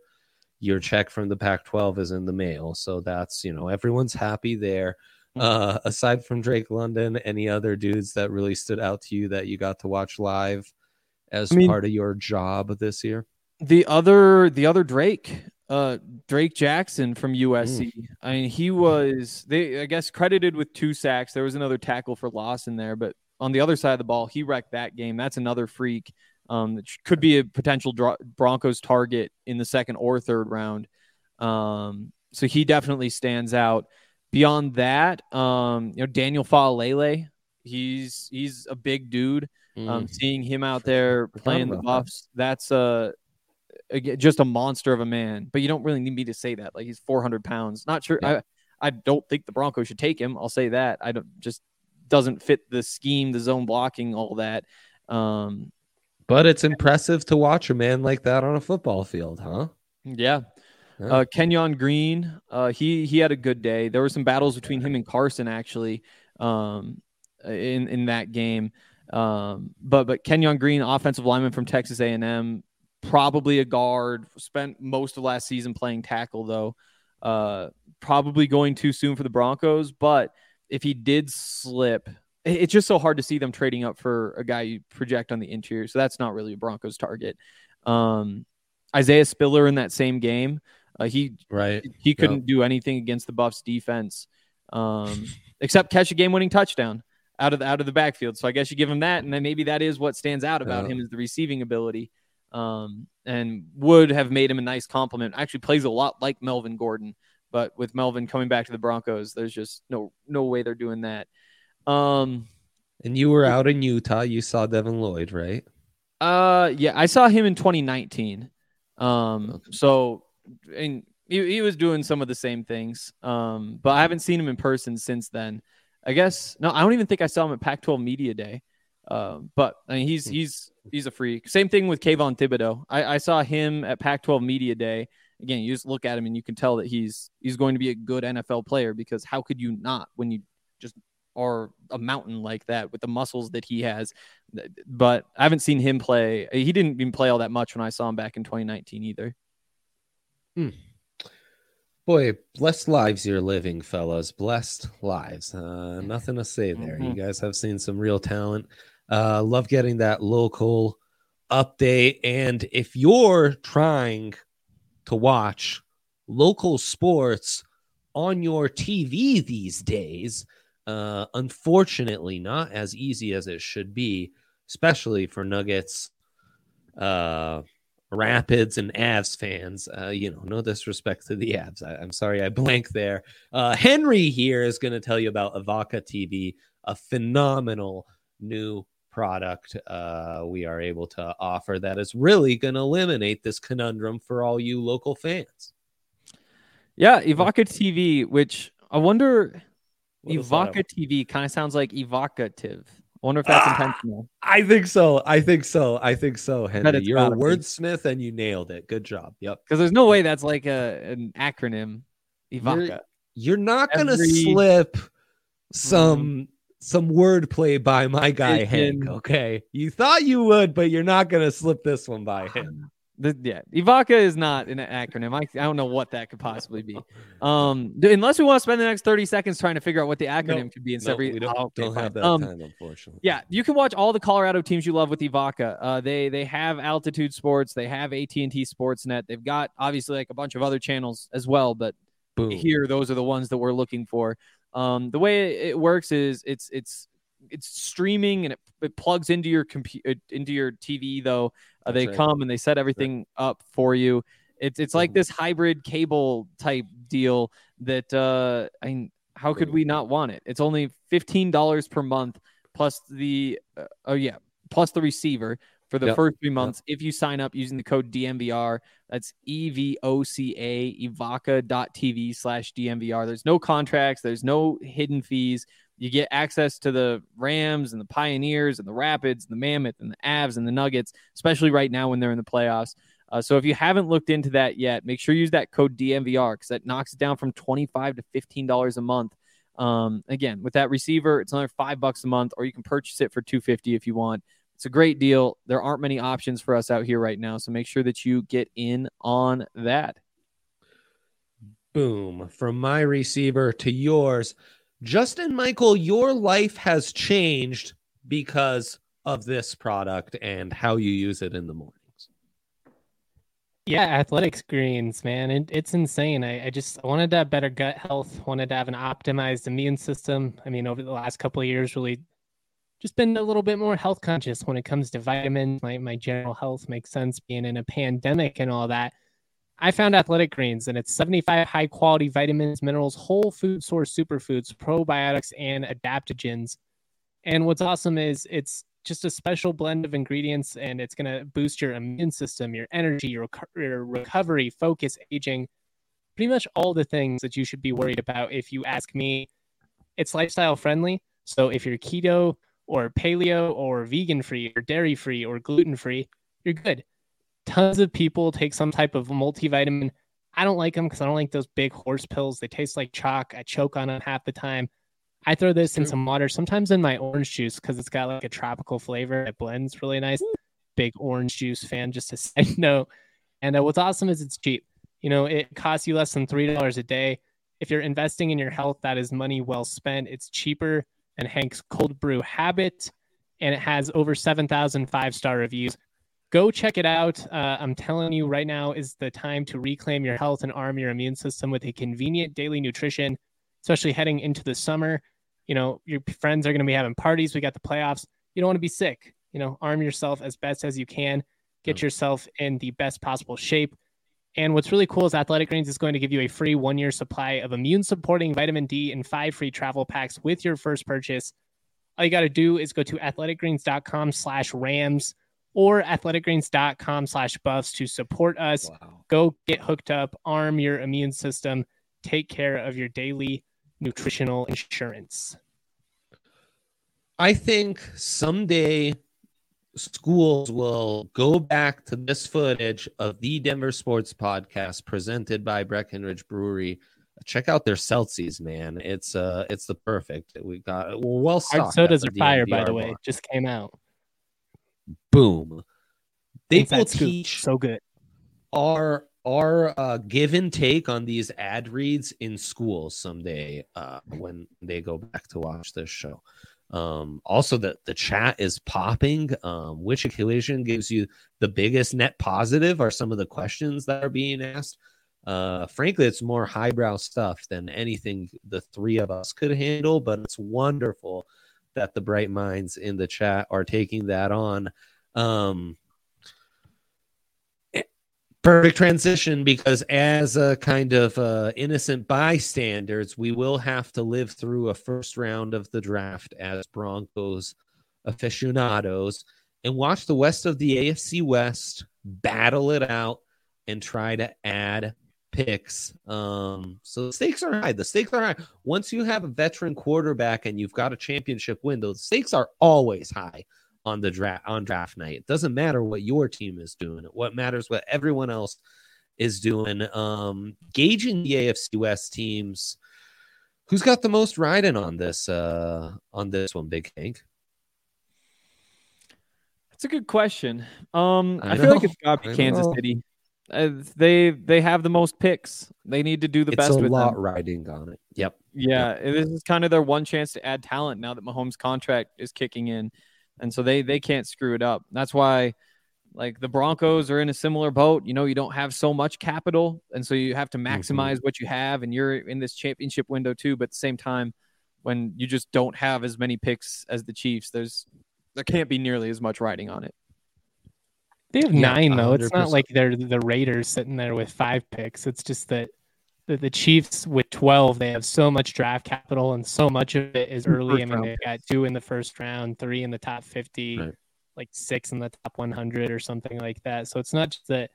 your check from the Pac-12 is in the mail. So that's, you know, everyone's happy there. Uh aside from Drake London, any other dudes that really stood out to you that you got to watch live as I mean- part of your job this year? The other, the other Drake, uh, Drake Jackson from USC. I mean, he was they, I guess, credited with two sacks. There was another tackle for loss in there, but on the other side of the ball, he wrecked that game. That's another freak. Um, could be a potential Broncos target in the second or third round. Um, so he definitely stands out. Beyond that, um, you know, Daniel Faalele, he's he's a big dude. Um, seeing him out there playing the. Buffs, that's a, again, just a monster of a man. But you don't really need me to say that. Like he's 400 pounds. Not sure. Yeah. I I don't think the Broncos should take him. I'll say that. I don't just doesn't fit the scheme, the zone blocking, all that. Um, but it's impressive to watch a man like that on a football field, huh? yeah. Yeah. Uh, Kenyon Green, uh, he he had a good day. There were some battles between him and Carson actually, um, in in that game. Um, but but Kenyon Green, offensive lineman from Texas A&M, probably a guard. Spent most of last season playing tackle though. Uh, probably going too soon for the Broncos. But if he did slip, it's just so hard to see them trading up for a guy you project on the interior. So that's not really a Broncos target. Um, Isaiah Spiller in that same game. Uh, he Right. he couldn't do anything against the Buffs defense, um, *laughs* except catch a game-winning touchdown out of the out of the backfield. So I guess you give him that, and then maybe that is what stands out about Yeah. him is the receiving ability, um, and would have made him a nice complement. Actually, plays a lot like Melvin Gordon, but with Melvin coming back to the Broncos, there's just no no way they're doing that. Um, And you were out in Utah. You saw Devin Lloyd, right? uh, yeah, I saw him in 2019. Um, so and he, he was doing some of the same things. Um, but I haven't seen him in person since then. I guess no, I don't even think I saw him at Pac-12 Media Day. Um, but I mean, he's he's he's a freak. Same thing with Kayvon Thibodeaux. I, I saw him at Pac-12 Media Day. Again, you just look at him and you can tell that he's he's going to be a good NFL player because how could you not when you just are a mountain like that with the muscles that he has? But I haven't seen him play. He didn't even play all that much when I saw him back in 2019 either. Boy, blessed lives you're living, fellas. Blessed lives. Uh, nothing to say there. You guys have seen some real talent. Uh, love getting that local update. And if you're trying to watch local sports on your TV these days, uh, unfortunately, not as easy as it should be, especially for Nuggets. Uh, Rapids and Avs fans. Uh, you know, no disrespect to the Avs. I, am sorry I *laughs* blanked there. Uh, Henry here is going to tell you about Evoca TV, a phenomenal new product uh, we are able to offer that is really going to eliminate this conundrum for all you local fans. Yeah, Evoca TV, which I wonder, Evoca TV kind of sounds like evocative. I wonder if that's ah, intentional. I think so. I think so. I think so, Henry. You're a wordsmith and you nailed it. Good job. Yep. Because there's no way that's like a an acronym. Evoca. You're, you're not gonna slip some mm-hmm. some wordplay by my guy Hank. Okay, you thought you would, but you're not gonna slip this one by him. The, yeah, Evoca is not an acronym. I, I don't know what that could possibly be. Um, unless we want to spend the next 30 seconds trying to figure out what the acronym no, could be instead no, we don't, oh, don't have that um, time, unfortunately. Yeah, you can watch all the Colorado teams you love with Evoca. Uh, they they have Altitude Sports, they have AT&T Sportsnet. They've got obviously like a bunch of other channels as well, but Boom. here those are the ones that we're looking for. Um, the way it works is it's it's it's streaming and it, it plugs into your computer into your TV though. Uh, they right. come and they set everything right. up for you. It's it's like mm-hmm. this hybrid cable type deal that uh, I mean, how could we not want it? It's only fifteen dollars per month plus the uh, oh yeah plus the receiver for the yep. first three months yep. if you sign up using the code DNVR. That's E V O C A evoca.tv slash DNVR. There's no contracts, there's no hidden fees. You get access to the Rams and the Pioneers and the Rapids and the Mammoth and the Avs and the Nuggets, especially right now when they're in the playoffs. Uh, so if you haven't looked into that yet, make sure you use that code DNVR because that knocks it down from twenty-five to fifteen dollars a month. Um, again, with that receiver, it's another five bucks a month, or you can purchase it for two fifty if you want. It's a great deal. There aren't many options for us out here right now, so make sure that you get in on that. Boom. From my receiver to yours. Justin Michael, your life has changed because of this product and how you use it in the mornings. Yeah, athletics greens, man. It, it's insane. I, I just I wanted to have better gut health, wanted to have an optimized immune system. I mean, over the last couple of years, really just been a little bit more health conscious when it comes to vitamins. My, my general health makes sense being in a pandemic and all that. I found Athletic Greens, and it's 75 high quality vitamins, minerals, whole food source superfoods, probiotics, and adaptogens. And what's awesome is it's just a special blend of ingredients, and it's going to boost your immune system, your energy, your, your recovery, focus, aging pretty much all the things that you should be worried about. If you ask me, it's lifestyle friendly. So if you're keto or paleo or vegan free or dairy free or gluten free, you're good tons of people take some type of multivitamin. I don't like them because I don't like those big horse pills. They taste like chalk. I choke on them half the time. I throw this in some water, sometimes in my orange juice because it's got like a tropical flavor. It blends really nice. Big orange juice fan, just a side *laughs* note. And uh, what's awesome is it's cheap. You know, it costs you less than $3 a day. If you're investing in your health, that is money well spent. It's cheaper than Hank's cold brew habit, and it has over 7,000 five star reviews go check it out. Uh, I'm telling you right now is the time to reclaim your health and arm your immune system with a convenient daily nutrition, especially heading into the summer. You know, your friends are going to be having parties. We got the playoffs. You don't want to be sick. You know, arm yourself as best as you can. Get yourself in the best possible shape. And what's really cool is Athletic Greens is going to give you a free one year supply of immune supporting vitamin D and five free travel packs with your first purchase. All you got to do is go to athleticgreens.com slash rams or athleticgreens.com slash buffs to support us. Wow. Go get hooked up, arm your immune system, take care of your daily nutritional insurance. I think someday schools will go back to this footage of the Denver Sports Podcast presented by Breckenridge Brewery. Check out their Celsius, man. It's uh, it's the perfect. We got well stocked. sodas are fire, by the way. Just came out boom. They will teach so good. Our our uh, give and take on these ad reads in schools someday uh, when they go back to watch this show. Um, also, the the chat is popping. Um, which equation gives you the biggest net positive? Are some of the questions that are being asked? Uh, frankly, it's more highbrow stuff than anything the three of us could handle. But it's wonderful that the bright minds in the chat are taking that on. Um, perfect transition because as a kind of uh, innocent bystanders, we will have to live through a first round of the draft as Broncos aficionados and watch the West of the AFC West battle it out and try to add picks. Um, so the stakes are high. The stakes are high. Once you have a veteran quarterback and you've got a championship window, the stakes are always high on the draft on draft night. It doesn't matter what your team is doing. What matters what everyone else is doing. Um, gauging the AFC West teams. Who's got the most riding on this uh on this one, Big Hank? That's a good question. Um, I, I feel like it's got to be Kansas. City. Uh, they they have the most picks. They need to do the it's best. a with lot them. riding on it. Yep. Yeah, yep. this is kind of their one chance to add talent now that Mahomes' contract is kicking in, and so they they can't screw it up. That's why, like the Broncos are in a similar boat. You know, you don't have so much capital, and so you have to mm-hmm. maximize mm-hmm. what you have, and you're in this championship window too. But at the same time, when you just don't have as many picks as the Chiefs, there's there can't be nearly as much riding on it. They have nine though. 100%. It's not like they're the Raiders sitting there with five picks. It's just that the, the Chiefs with twelve, they have so much draft capital and so much of it is early. I mean, they got two in the first round, three in the top fifty, right. like six in the top one hundred or something like that. So it's not just that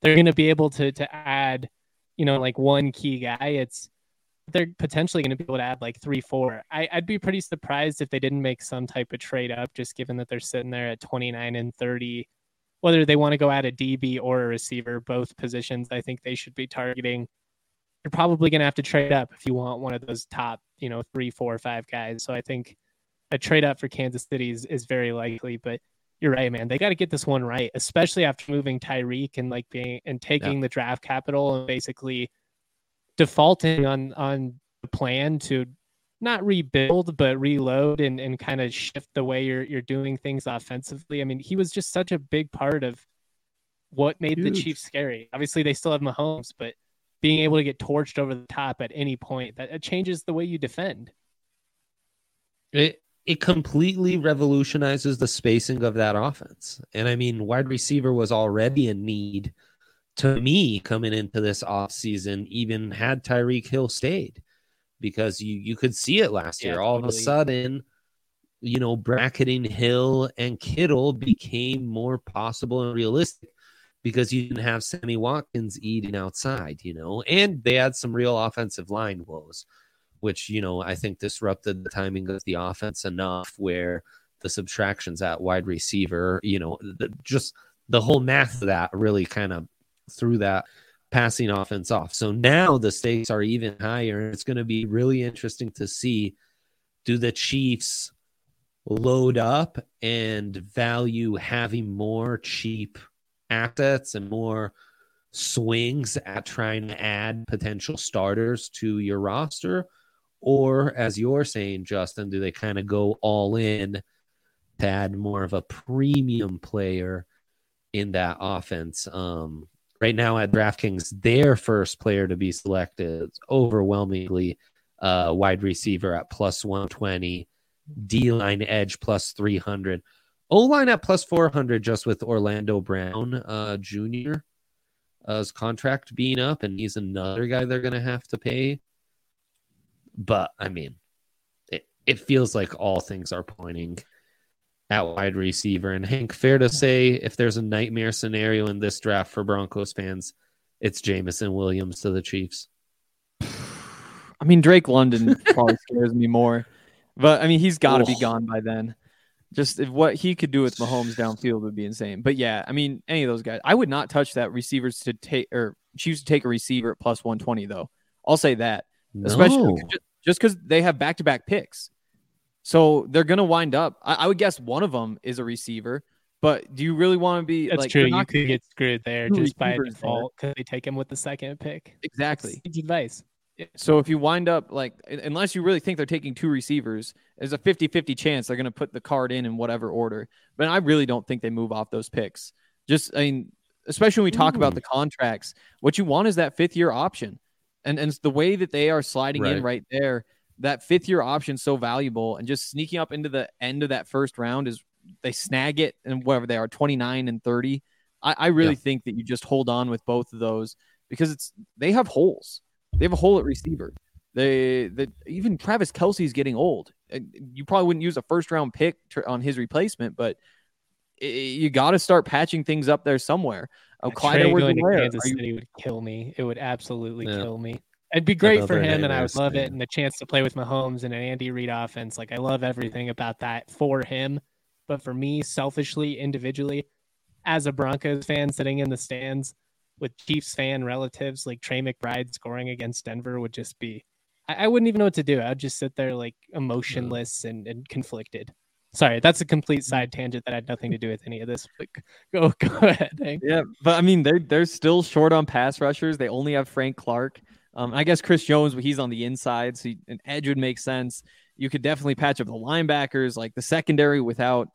they're going to be able to to add, you know, like one key guy. It's they're potentially going to be able to add like three, four. I, would be pretty surprised if they didn't make some type of trade up, just given that they're sitting there at 29 and 30 whether they want to go at a DB or a receiver, both positions I think they should be targeting. You're probably going to have to trade up if you want one of those top, you know, three, four, five guys. So I think a trade up for Kansas City is, is very likely. But you're right, man. They got to get this one right, especially after moving Tyreek and like being and taking yeah. the draft capital and basically defaulting on on the plan to not rebuild but reload and, and kind of shift the way you're you're doing things offensively. I mean, he was just such a big part of what made Huge. the Chiefs scary. Obviously, they still have Mahomes, but being able to get torched over the top at any point that it changes the way you defend. It it completely revolutionizes the spacing of that offense. And I mean, wide receiver was already in need to me coming into this offseason, even had Tyreek Hill stayed because you you could see it last yeah, year. All totally. of a sudden, you know, bracketing Hill and Kittle became more possible and realistic because you didn't have Sammy Watkins eating outside, you know, and they had some real offensive line woes, which, you know, I think disrupted the timing of the offense enough where the subtractions at wide receiver, you know, the, just the whole math of that really kind of threw that passing offense off. So now the stakes are even higher. It's going to be really interesting to see do the Chiefs load up and value having more cheap assets and more swings at trying to add potential starters to your roster? Or, as you're saying, Justin, do they kind of go all in to add more of a premium player in that offense? Um, right now at DraftKings, their first player to be selected overwhelmingly uh, wide receiver at plus 120, D line edge plus 300, O line at plus 400 just with Orlando Brown uh, Jr. Uh, contract being up, and he's another guy they're going to have to pay. But I mean, it, it feels like all things are pointing at wide receiver. And Hank, fair to say, if there's a nightmare scenario in this draft for Broncos fans, it's Jameson Williams to the Chiefs. *sighs* I mean, Drake London probably *laughs* scares me more, but I mean, he's got to be gone by then. Just if what he could do with Mahomes downfield would be insane. But yeah, I mean, any of those guys, I would not touch that receivers to take or choose to take a receiver at plus 120, though. I'll say that, no. especially just because they have back to back picks. So they're going to wind up. I, I, would guess one of them is a receiver. But do you really want to be? That's like, true. You could get screwed there just by default because they take him with the second pick. Exactly. That's advice. So if you wind up like, unless you really think they're taking two receivers, there's a 50 50 chance they're going to put the card in in whatever order. But I really don't think they move off those picks. Just, I mean, especially when we talk Ooh. about hmm. the contracts, what you want is that fifth year option. And, and the way that they are sliding right. in right there that fifth year option so valuable and just sneaking up into the end of that first round is they snag it and whatever they are 29 and 30 i, I really yeah. think that you just hold on with both of those because it's they have holes they have a hole at receiver They that even Travis Kelce is getting old. You probably wouldn't use a first round pick on his replacement, but you got to start patching things up there somewhere. Oh, Clyde going to Kansas City would kill me. It would absolutely yeah. kill me. It'd be great for him, and I would love it, and the chance to play with Mahomes and an Andy Reid offense. Like I love everything about that for him. But for me, selfishly, individually, as a Broncos fan sitting in the stands with Chiefs fan relatives, like Trey McBride scoring against Denver would just be. I, I wouldn't even know what to do. I'd just sit there like emotionless and, and conflicted. Sorry, that's a complete mm. side tangent that had nothing to do with any of this. But *laughs* go go ahead. Hank. Yeah, but I mean they're they're still short on pass rushers. They only have Frank Clark. Um, I guess Chris Jones, but he's on the inside, so an edge would make sense. You could definitely patch up the linebackers, like the secondary without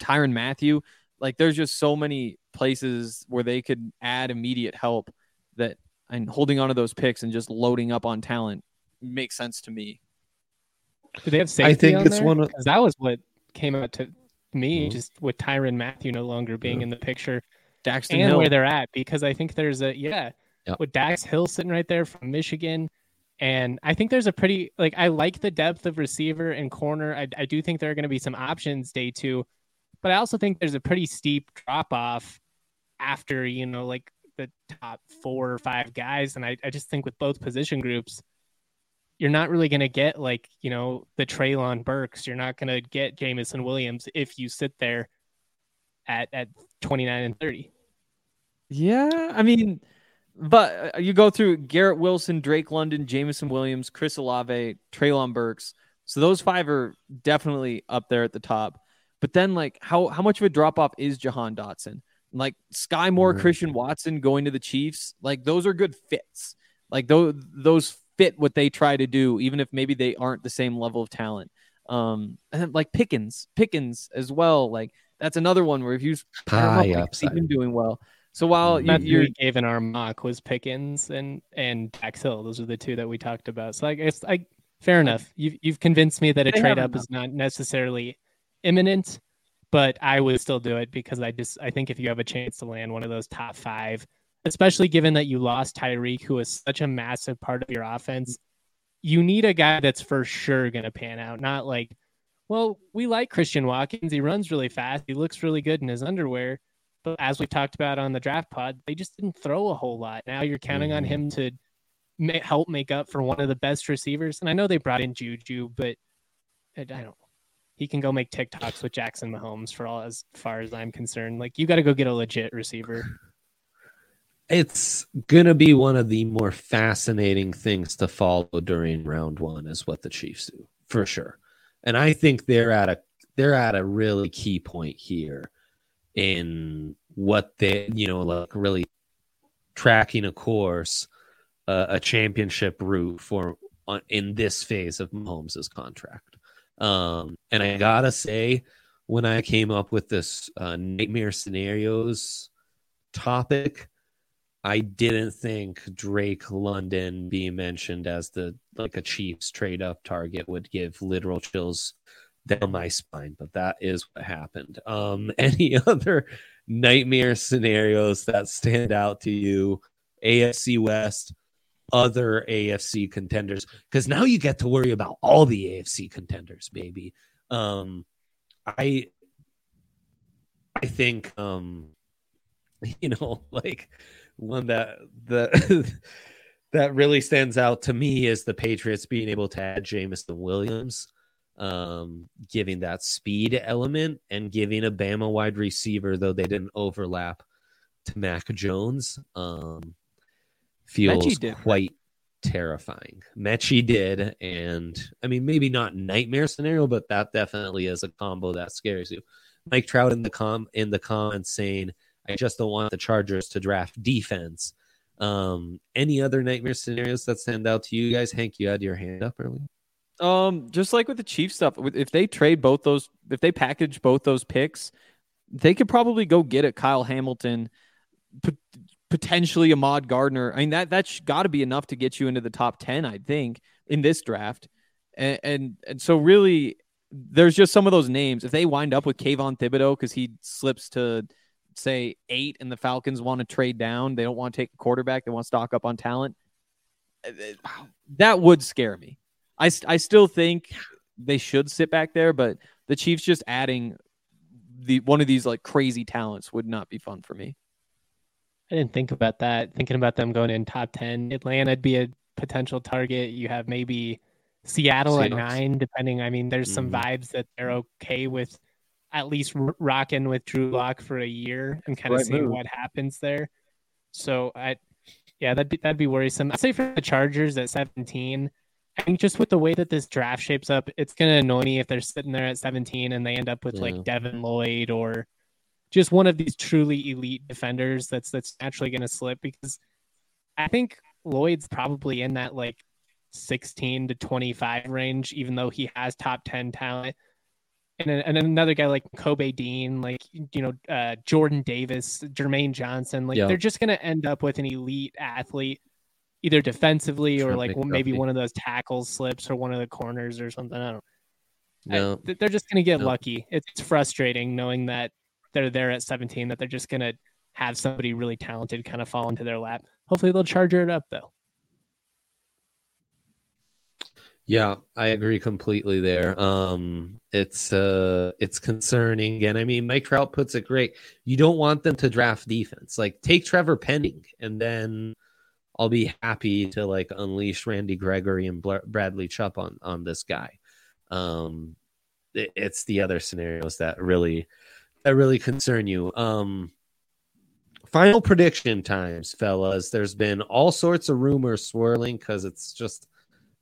Tyrann Mathieu. Like there's just so many places where they could add immediate help that and holding on to those picks and just loading up on talent makes sense to me. Do they have safety? I think it's there? one of that was what came out to me mm-hmm. just with Tyrann Mathieu no longer being yeah. in the picture. Daxton and Hill. where they're at because I think there's a yeah yep. with Dax Hill sitting right there from Michigan. And I think there's a pretty like I like the depth of receiver and corner. I, I do think there are going to be some options day two, but I also think there's a pretty steep drop off after you know like the top four or five guys. And I, I just think with both position groups, you're not really going to get like you know the Treylon Burks. You're not going to get Jameson Williams if you sit there at at 29 and 30. Yeah, I mean, but uh, you go through Garrett Wilson, Drake London, Jameson Williams, Chris Olave, Treylon Burks. So those five are definitely up there at the top. But then, like, how how much of a drop off is Jahan Dotson? Like Skyy Moore, mm-hmm. Christian Watson going to the Chiefs, like those are good fits. Like those those fit what they try to do, even if maybe they aren't the same level of talent. Um, and like Pickens, Pickens as well. Like that's another one where if you high upside, been doing well. So while you, you gave in our mock was Pickens and and Dax Hill, those are the two that we talked about. So I guess I fair enough. You've you've convinced me that a trade up enough. is not necessarily imminent, but I would still do it because I just I think if you have a chance to land one of those top five especially given that you lost Tyreek, who is such a massive part of your offense. You need a guy that's for sure going to pan out, not like, well, we like Christian Watkins. He runs really fast. He looks really good in his underwear. But as we've talked about on the draft pod, they just didn't throw a whole lot. Now you're counting on mm-hmm. him to help make up for one of the best receivers. And I know they brought in Juju, but I don't. He can go make TikToks with Jackson Mahomes for all as far as I'm concerned. Like you got to go get a legit receiver it's gonna be one of the more fascinating things to follow during round one is what the Chiefs do for sure. And I think they're at a they're at a really key point here in what they you know like really tracking a course uh, a championship route for uh, in this phase of Mahomes' contract. Um, and I gotta say, when I came up with this uh, nightmare scenarios topic, I didn't think Drake London being mentioned as the like a Chiefs trade up target would give literal chills down my spine, but that is what happened. Um, *laughs* any other nightmare scenarios that stand out to you? AFC West, other AFC contenders, because now you get to worry about all the AFC contenders, baby. Um, I, I think, um, *laughs* you know, like one that the *laughs* that really stands out to me is the Patriots being able to add Jameson Williams, um, giving that speed element and giving a Bama wide receiver, though they didn't overlap to Mac Jones, um, feels quite terrifying. Metchie did, and I mean maybe not nightmare scenario, but that definitely is a combo that scares you. Mike Trout in the com in the comments saying I just don't want the Chargers to draft defense. Um, any other nightmare scenarios that stand out to you guys? Hank, you had your hand up earlier. Um, just like with the Chief stuff, if they trade both those, if they package both those picks, they could probably go get it. Kyle Hamilton, potentially Mod Gardner. I mean that that's got to be enough to get you into the top ten, I think, in this draft. And, and and so really, there's just some of those names. If they wind up with Kayvon Thibodeaux because he slips to say eight and the Falcons want to trade down, they don't want to take a quarterback, they want to stock up on talent. that would scare me. I, I still think they should sit back there, but the Chiefs just adding the one of these like crazy talents would not be fun for me. I didn't think about that. Thinking about them going in top 10, Atlanta'd be a potential target. You have maybe Seattle Seahawks. at nine, depending. I mean, there's some mm-hmm. vibes that they're okay with at least rocking with Drew Lock for a year and kind of right seeing move. what happens there. So I, yeah, that'd be that'd be worrisome. I'd say for the Chargers at 17, I think just with the way that this draft shapes up, it's gonna annoy me if they're sitting there at 17 and they end up with yeah. like Devin Lloyd or just one of these truly elite defenders that's that's naturally gonna slip because I think Lloyd's probably in that like 16 to 25 range, even though he has top 10 talent. And, and another guy like Kobe Dean, like, you know, uh, Jordan Davis, Jermaine Johnson, like, yeah. they're just going to end up with an elite athlete, either defensively or like maybe one of those tackles slips or one of the corners or something. I don't no. I, they're just going to get no. lucky. It's frustrating knowing that they're there at 17, that they're just going to have somebody really talented kind of fall into their lap. Hopefully they'll charge it up though. Yeah, I agree completely there. Um, it's uh, it's concerning, and I mean, Mike Trout puts it great. You don't want them to draft defense. Like, take Trevor Penning, and then I'll be happy to like unleash Randy Gregory and Bradley Chubb on on this guy. Um, it, it's the other scenarios that really that really concern you. Um, final prediction times, fellas. There's been all sorts of rumors swirling because it's just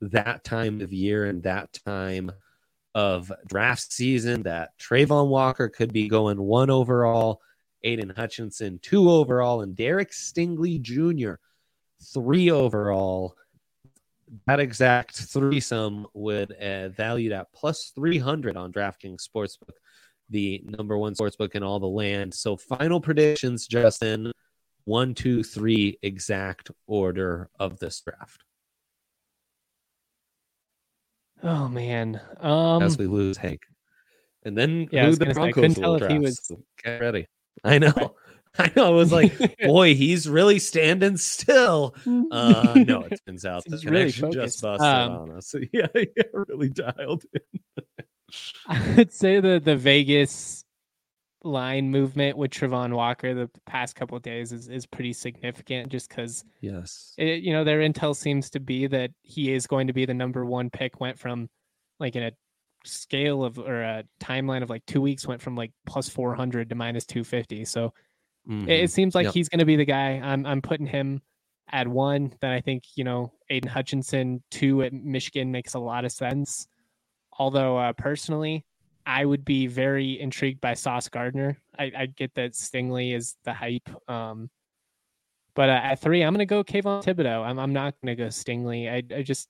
that time of year and that time of draft season that Travon Walker could be going one overall, Aidan Hutchinson two overall, and Derek Stingley Jr. three overall. That exact threesome would uh, valued at plus 300 on DraftKings Sportsbook the number one sportsbook in all the land. So, final predictions, Justin one, two, three exact order of this draft. Oh man! Um, As we lose Hank, and then yeah, who the Broncos say, will draft. He was... Get ready. I know. *laughs* I know. I was like, *laughs* boy, he's really standing still. Uh, no, *laughs* it turns out the connection really just busted um, on us. So yeah, yeah, really dialed in. I would say the the Vegas line movement with Travon Walker the past couple days is, is pretty significant just because yes it, you know their intel seems to be that he is going to be the number one pick went from like in a scale of or a timeline of like two weeks went from like plus 400 to minus 250 so mm-hmm. it, it, seems like yep. he's going to be the guy I'm, I'm putting him at one then I think you know Aidan Hutchinson two at Michigan makes a lot of sense Although uh, personally, I would be very intrigued by Sauce Gardner. I, I get that Stingley is the hype. Um, but uh, at three, I'm going to go Kayvon Thibodeaux. I'm, I'm not going to go Stingley. I, I just,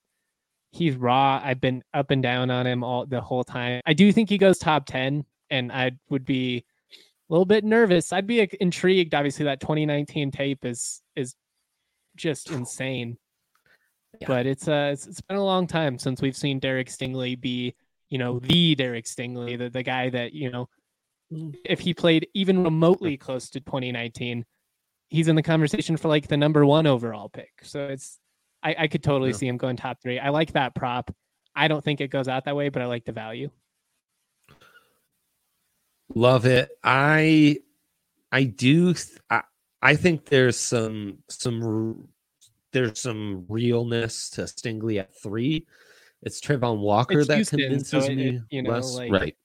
he's raw. I've been up and down on him all the whole time. I do think he goes top 10, and I would be a little bit nervous. I'd be intrigued. Obviously, that 2019 tape is is just insane. Yeah. But it's uh it's, it's been a long time since we've seen Derek Stingley be, you know, the Derek Stingley, the, the guy that, you know, if he played even remotely close to 2019, he's in the conversation for like the number one overall pick. So it's I, I could totally yeah. see him going top three. I like that prop. I don't think it goes out that way, but I like the value. Love it. I I do I, I think there's some some there's some realness to Stingley at three. It's Travon Walker it's that Houston, convinces so it, me you know, less. Like... Right.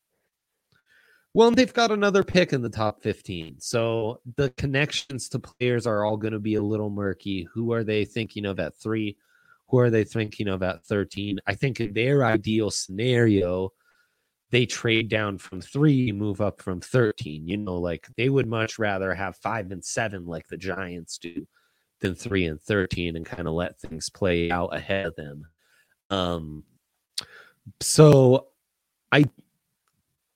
Well, they've got another pick in the top 15. So the connections to players are all going to be a little murky. Who are they thinking of at three? Who are they thinking of at 13? I think in their ideal scenario, they trade down from three, move up from 13. You know, like they would much rather have five and seven like the Giants do than three and 13 and kind of let things play out ahead of them. Um, so I,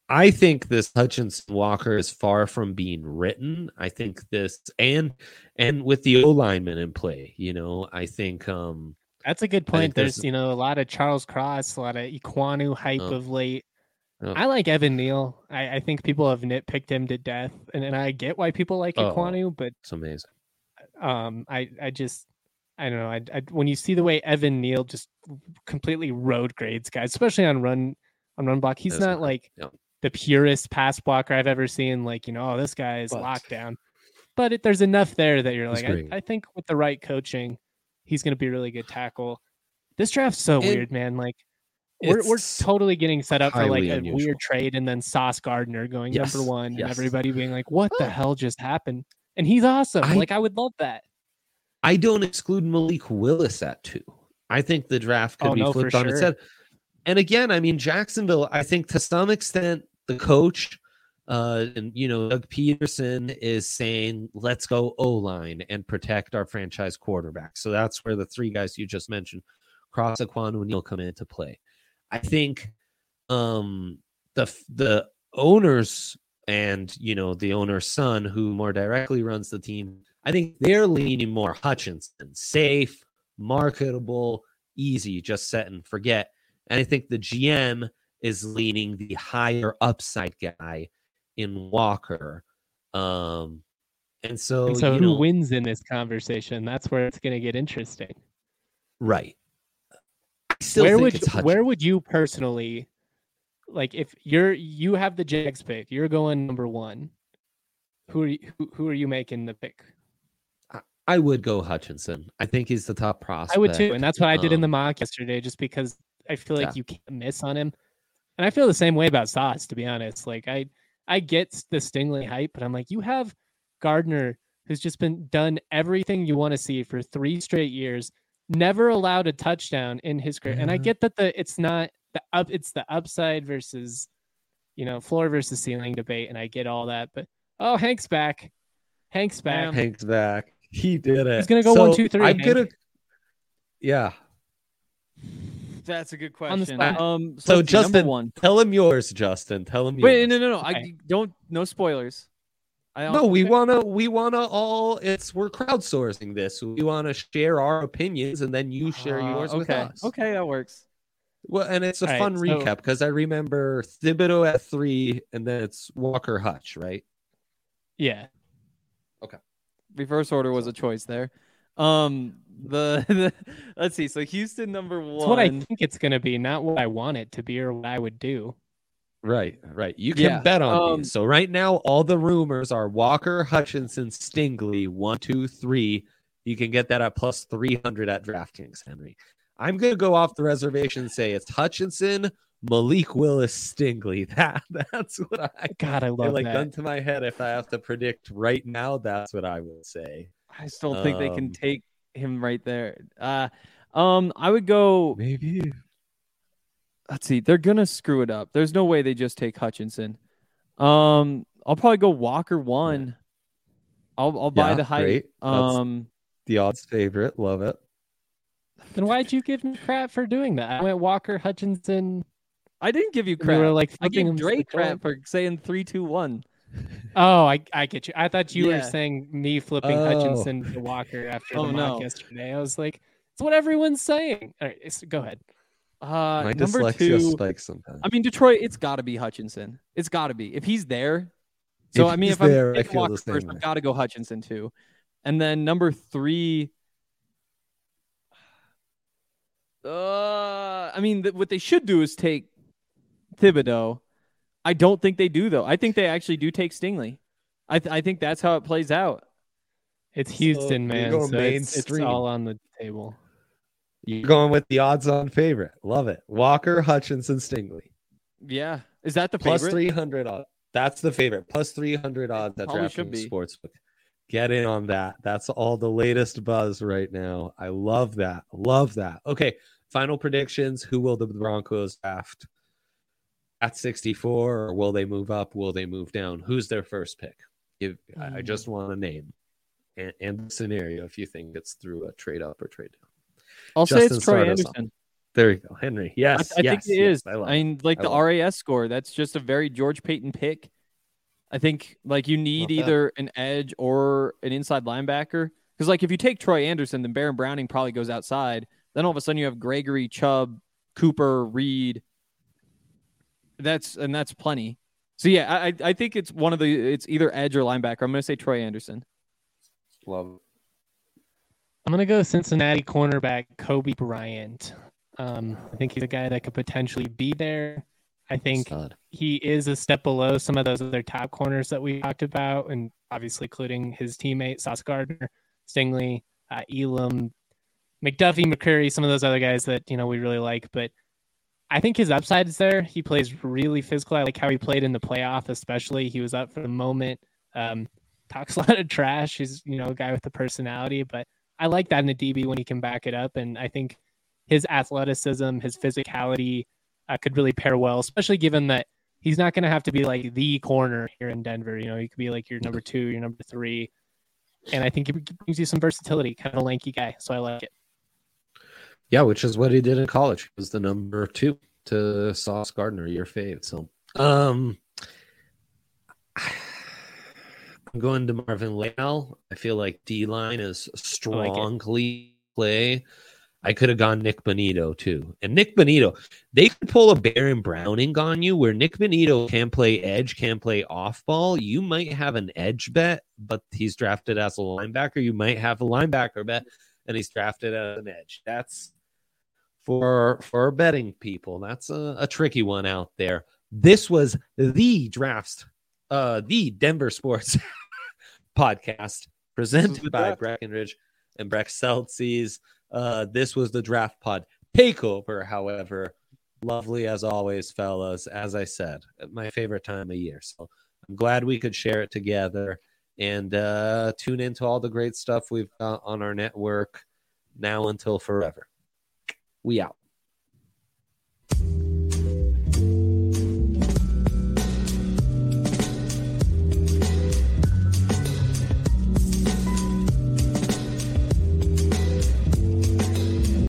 I think this Hutchinson Walker is far from being written. I think this and and with the O lineman in play, you know, I think um that's a good point. There's, there's, you know a lot of Charles Cross, a lot of Ekwonu hype uh, of late. I like Evan Neal. I, I, think people have nitpicked him to death, and, and I get why people like oh, Ekwonu, but it's amazing um, I I just I don't know. I, I, when you see the way Evan Neal just completely road grades guys, especially on run on run block, he's That's not like yeah. the purest pass blocker I've ever seen. Like you know, oh, this guy is but, lockdown. But it, there's enough there that you're like, I, I, think with the right coaching, he's going to be a really good tackle. This draft's so and weird, man. Like we're we're totally getting set up for like a unusual. weird trade, and then Sauce Gardner going yes, number one, yes. and everybody being like, "What the hell just happened?" And he's awesome. I, like I would love that. I don't exclude Malik Willis at two. I think the draft could oh, be no, flipped on sure. its head. And again, I mean Jacksonville. I think to some extent the coach, uh, and you know Doug Pederson is saying, "Let's go O line and protect our franchise quarterback." So that's where the three guys you just mentioned, Cross Ekwonu Neal, come into play. I think um, the the owners and you know the owner's son, who more directly runs the team, I think they're leaning more Hutchinson, safe, marketable, easy, just set and forget. And I think the GM is leaning the higher upside guy in Walker. Um, and so, and so who know, wins in this conversation? That's where it's going to get interesting. Right where would where would you personally like if you're you have the Jags pick, you're going number one. Who are you, who, who are you making the pick? I would go Hutchinson. I think he's the top prospect. I would too, and that's what I did in the um, mock yesterday, just because I feel like yeah. you can't miss on him. And I feel the same way about Sauce, to be honest. Like I I get the Stingley hype, but I'm like, you have Gardner, who's just been done everything you want to see for three straight years, never allowed a touchdown in his career. Yeah. And I get that the it's not the up it's the upside versus you know floor versus ceiling debate, and I get all that. But oh, Hank's back. Hank's back. Hank's back. He did it. He's gonna go so one, two, three. I'm Hank. gonna. Yeah. That's a good question. Um, so, so Justin, one. tell him yours, Justin. Tell him. Wait, no, no, no. Okay. I don't. No spoilers. No, we wanna we wanna all it's we're crowdsourcing this. We wanna share our opinions and then you share uh, yours okay. with us. Okay, that works. Well, and it's a all fun right, recap because so... I remember Thibodeaux at three, and then it's Walker Hutch, right? Yeah. Okay. Reverse order was a choice there. Um, the, *laughs* the let's see. So Houston number one. It's what I think it's gonna be, not what I want it to be or what I would do. Right, right. You can yeah. bet on um, these. So right now, all the rumors are Walker, Hutchinson, Stingley, one, two, three. You can get that at plus three hundred at DraftKings, Henry. I'm gonna go off the reservation and say it's Hutchinson, Malik Willis, Stingley. *laughs* That that's what I God, I love like that. gun to my head. If I have to predict right now, that's what I would say. I still think um, they can um, take him right there. Uh, um, I would go maybe let's see, they're gonna screw it up. There's no way they just take Hutchinson. Um, I'll probably go Walker one. I'll I'll buy yeah, the hype. Um, the odds favorite. Love it. Then why'd you give me crap for doing that? I went Walker Hutchinson. I didn't give you crap. were like I gave Drake crap for saying three, two, one. Oh, I, I get you. I thought you yeah. were saying me flipping oh. Hutchinson to Walker after oh, the mock no. yesterday. I was like, it's what everyone's saying. All right, go ahead. Uh, My number dyslexia two, spikes sometimes. I mean, Detroit. It's got to be Hutchinson. It's got to be if he's there. So if I mean, if there, I'm Walker first, way. I've got to go Hutchinson too. And then number three. Uh, I mean, th- what they should do is take Thibodeaux. I don't think they do though. I think they actually do take Stingley. I th- I think that's how it plays out. It's Houston, so man. So it's, it's all on the table. You're going with the odds-on favorite. Love it. Walker, Hutchinson, Stingley. Yeah, is that the plus favorite? three hundred odds? That's the favorite. Plus three hundred odds at DraftKings Sportsbook. Get in on that. That's all the latest buzz right now. I love that. Love that. Okay, final predictions. Who will the Broncos draft at 64, or will they move up? Will they move down? Who's their first pick? If, I just mm. want a name and, and the scenario if you think it's through a trade up or trade down. I'll Justin say it's Troy Anderson. There you go, Henry. Yes, I, I yes, think it yes, is. I, I, mean, like I the RAS score, that's just a very George Paton pick. I think like you need either an edge or an inside linebacker because like if you take Troy Anderson, then Baron Browning probably goes outside. Then all of a sudden you have Gregory, Chubb, Cooper, Reed. That's and that's plenty. So yeah, I I think it's one of the it's either edge or linebacker. I'm going to say Troy Anderson. Love I'm gonna go Cincinnati cornerback Coby Bryant. Um, I think he's a guy that could potentially be there. I think Stud. he is a step below some of those other top corners that we talked about, and obviously including his teammate Sauce Gardner, Stingley, uh, Elam, McDuffie, McCreary, some of those other guys that you know we really like. But I think his upside is there. He plays really physical. I like how he played in the playoff, especially. He was up for the moment. Um, talks *laughs* a lot of trash. He's you know a guy with a personality, but I like that in the DB when he can back it up. And I think his athleticism, his physicality uh, could really pair well, especially given that he's not going to have to be like the corner here in Denver. You know, he could be like your number two, your number three. And I think he brings you some versatility, kind of a lanky guy. So I like it. Yeah, which is what he did in college. He was the number two to Sauce Gardner, your fave. So, um, I'm going DeMarvin Leal. I feel like D line is strongly like play. I could have gone Nick Bonitto too. And Nick Bonitto, they could pull a Baron Browning on you where Nick Bonitto can play edge, can play off ball. You might have an edge bet, but he's drafted as a linebacker. You might have a linebacker bet and he's drafted as an edge. That's for for betting people. That's a, a tricky one out there. This was the drafts, uh, the Denver Sports *laughs* podcast presented by Breckenridge and Breck Celsius. Uh, this was the draft pod takeover, however. Lovely as always, fellas. As I said, my favorite time of year. So I'm glad we could share it together and uh, tune into all the great stuff we've got on our network now until forever. We out.